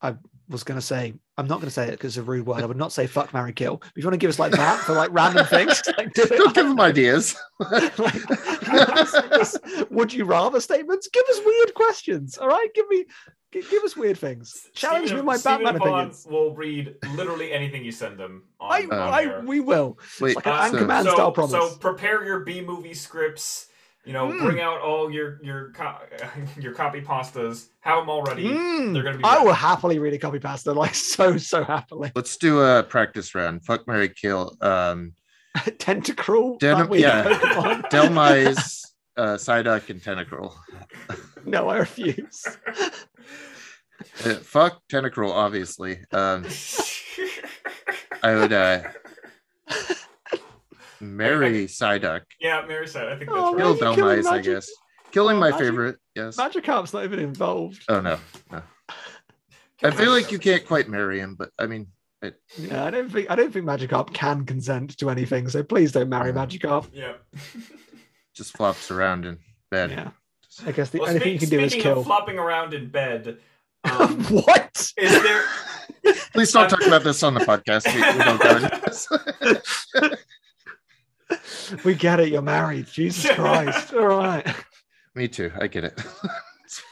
I was gonna say I'm not gonna say it because it's a rude word. I would not say fuck Mary Kill. But if you want to give us like that for like random things, <laughs> like do don't give them ideas. <laughs> like, <laughs> would you rather statements? Give us weird questions. All right, give me gi- give us weird things. Challenge me with my Stephen Batman and Vaughn opinions. will read literally anything you send them. On, I, on I we will. Wait, like an Uh, Anchorman so, style promise. So prepare your B movie scripts. You know, Mm. bring out all your your co- <laughs> your copy pastas. Have them all ready. Mm, They're gonna be. I will happily read a copy pasta, like <laughs> so so happily. Let's do a practice round. Fuck Mary Kill. Um <laughs> Tentacruel. Den- yeah. Pokemon. Dhelmise, uh Psyduck, and Tentacruel. no, I refuse. Uh, fuck Tentacruel, obviously. Um I would uh marry Psyduck. yeah, Mary said. I think that's Oh, right. Kill Imagine killing Dhelmise, I guess. Killing Oh, my Magic- favorite, yes. Magikarp's not even involved. Oh no, no. I feel like you can't quite marry him, but I mean, it, Yeah, I don't think I don't think Magikarp can consent to anything. So please don't marry Yeah. Magikarp. Yeah. just flops around in bed. Yeah, I guess the Well, only thing you speak- can do is speaking kill. of flopping around in bed. <laughs> Um, what? is there? Please don't talk about this on the podcast. We, we don't go into this. We get it. You're married. Jesus <laughs> Christ. All right. Me too. I get it.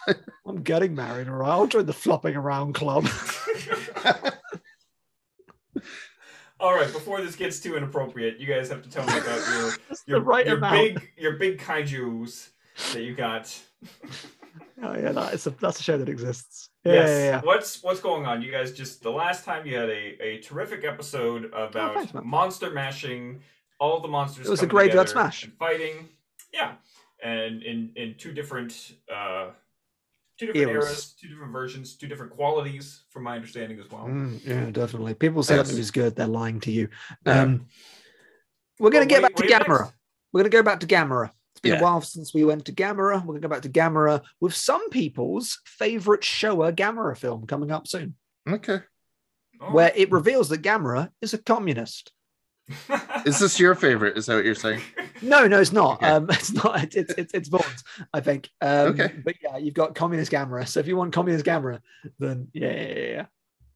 <laughs> I'm getting married. All right. I'll join the flopping around club. <laughs> All right. Before this gets too inappropriate, you guys have to tell me about your your, right your big your big kaiju's that you got. Oh yeah, that is a, that's a show that exists. Yeah, yes. yeah, yeah. What's what's going on? You guys just the last time you had a, a terrific episode about Oh, thanks, monster mashing, all the monsters. It was a coming graveyard smash. and fighting. Yeah, and in in two different uh two different Eras. eras, two different versions, two different qualities, from my understanding as well. Mm, yeah, definitely. People say Yes. that movie's good. They're lying to you. Yeah. Um, we're gonna Well, get what back to you- what do you Gamera. next? We're gonna go back to Gamera. It's been Yeah. a while since we went to Gamera. We're gonna go back to Gamera with some people's favorite Showa Gamera film coming up soon, okay. Oh. where it reveals that Gamera is a communist. Is this your favorite? Is that what you're saying? <laughs> No, no, it's not. Okay. Um, <laughs> it's not. It's it's it's, it's Vaughn's, I think. Um, Okay. But yeah, you've got communist Gamera. So if you want communist Gamera, then yeah, yeah, yeah, yeah.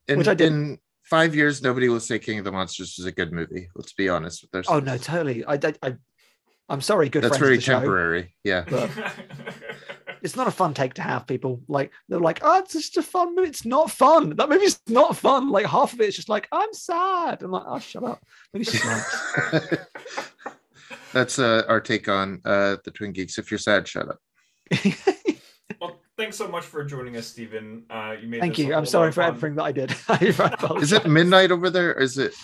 In, Which I did. in five years, nobody will say King of the Monsters was a good movie. Let's be honest with ourselves. Oh no, totally. I, I, I I'm sorry, good That's very the show, temporary. Yeah. but <laughs> it's not a fun take to have. People like they're like, oh, it's just a fun movie. It's not fun. That movie's <laughs> not fun. Like half of it is just like, I'm sad. I'm like, oh, shut up. Maybe she's nice. <laughs> that's uh, our take on uh, the Twin Geeks. If you're sad, shut up. <laughs> Well, thanks so much for joining us, Stephen. Uh, you made Thank you. I'm sorry for fun. everything that I did. I. Is it midnight over there? Or is it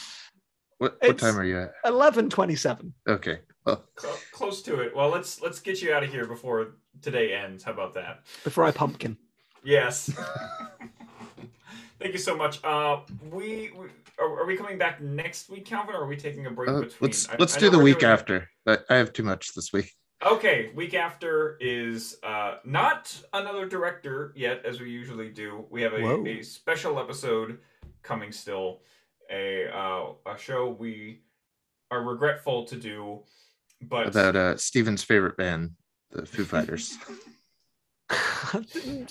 what? What time are you at? Eleven twenty-seven. Okay. Well, Cl- close to it. Well, let's let's get you out of here before today ends. How about that? Before I pumpkin. Yes. <laughs> Thank you so much. Uh, we, we are, are we coming back next week, Calvin, or are we taking a break uh, between? let's I- let's I do the week after. But I have too much this week. Okay, week after is uh, not another director yet, as we usually do. We have a, a special episode coming still, a uh, a show we are regretful to do, but About uh, Steven's favorite band, the Foo Fighters. <laughs>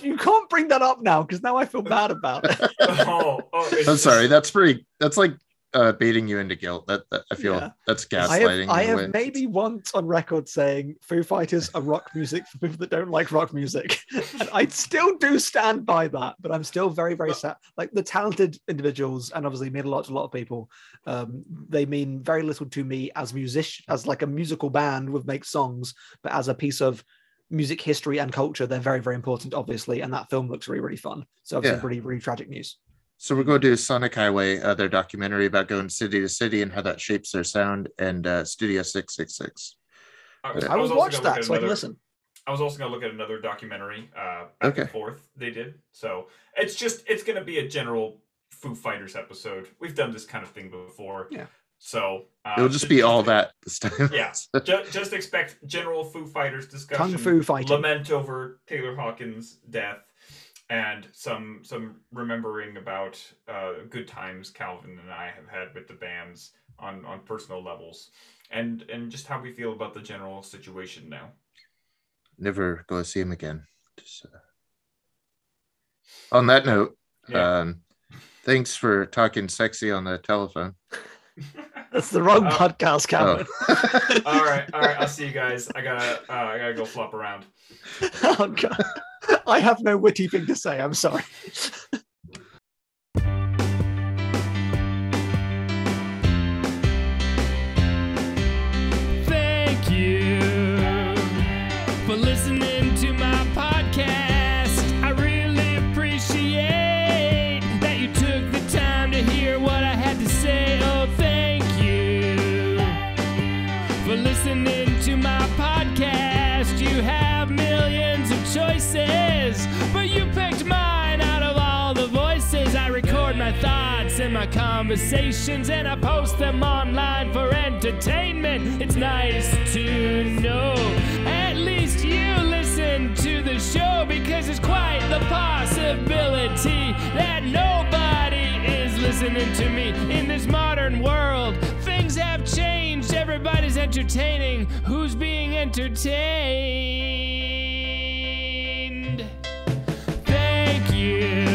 you can't bring that up now because now I feel bad about it. <laughs> oh, oh, I'm sorry. That's pretty. That's like uh, baiting you into guilt. That, that I feel Yeah. that's I gaslighting. have, I have maybe once on record saying Foo Fighters are rock music for people that don't like rock music. <laughs> And I still do stand by that, but I'm still very, very sad. Like the talented individuals, and obviously mean a lot to a lot of people. Um, they mean very little to me as musician, as like a musical band would make songs, but as a piece of music history and culture, they're very, very important, obviously. And that film looks really, really fun. So obviously, Yeah. really, really tragic news. So we're going to do Sonic Highway, uh, their documentary about going city to city and how that shapes their sound, and uh, Studio Six Six Six. I, Yeah. I was will also watch gonna look that at so I can another- listen. I was also gonna look at another documentary, uh, back Okay. and forth they did. So it's just it's gonna be a general Foo Fighters episode. We've done this kind of thing before. Yeah. So uh, It'll just be all that this time. <laughs> Yeah. <laughs> ju- just expect general Foo Fighters discussion. Kung Fu fighting. Lament over Taylor Hawkins' death, and some some remembering about uh, good times Calvin and I have had with the bands on on personal levels, and and just how we feel about the general situation now. Never go see him again. Just, uh... On that note, Yeah. um, thanks for talking sexy on the telephone. <laughs> That's the wrong Uh, podcast, Calvin. Oh. <laughs> all right, all right. I'll see you guys. <laughs> I gotta uh, I gotta go flop around. oh god i have no witty thing to say i'm sorry <laughs> my conversations and I post them online for entertainment. It's nice to know at least you listen to the show because it's quite the possibility that nobody is listening to me in this modern world. Things have changed, everybody's entertaining. Who's being entertained? Thank you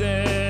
pieces.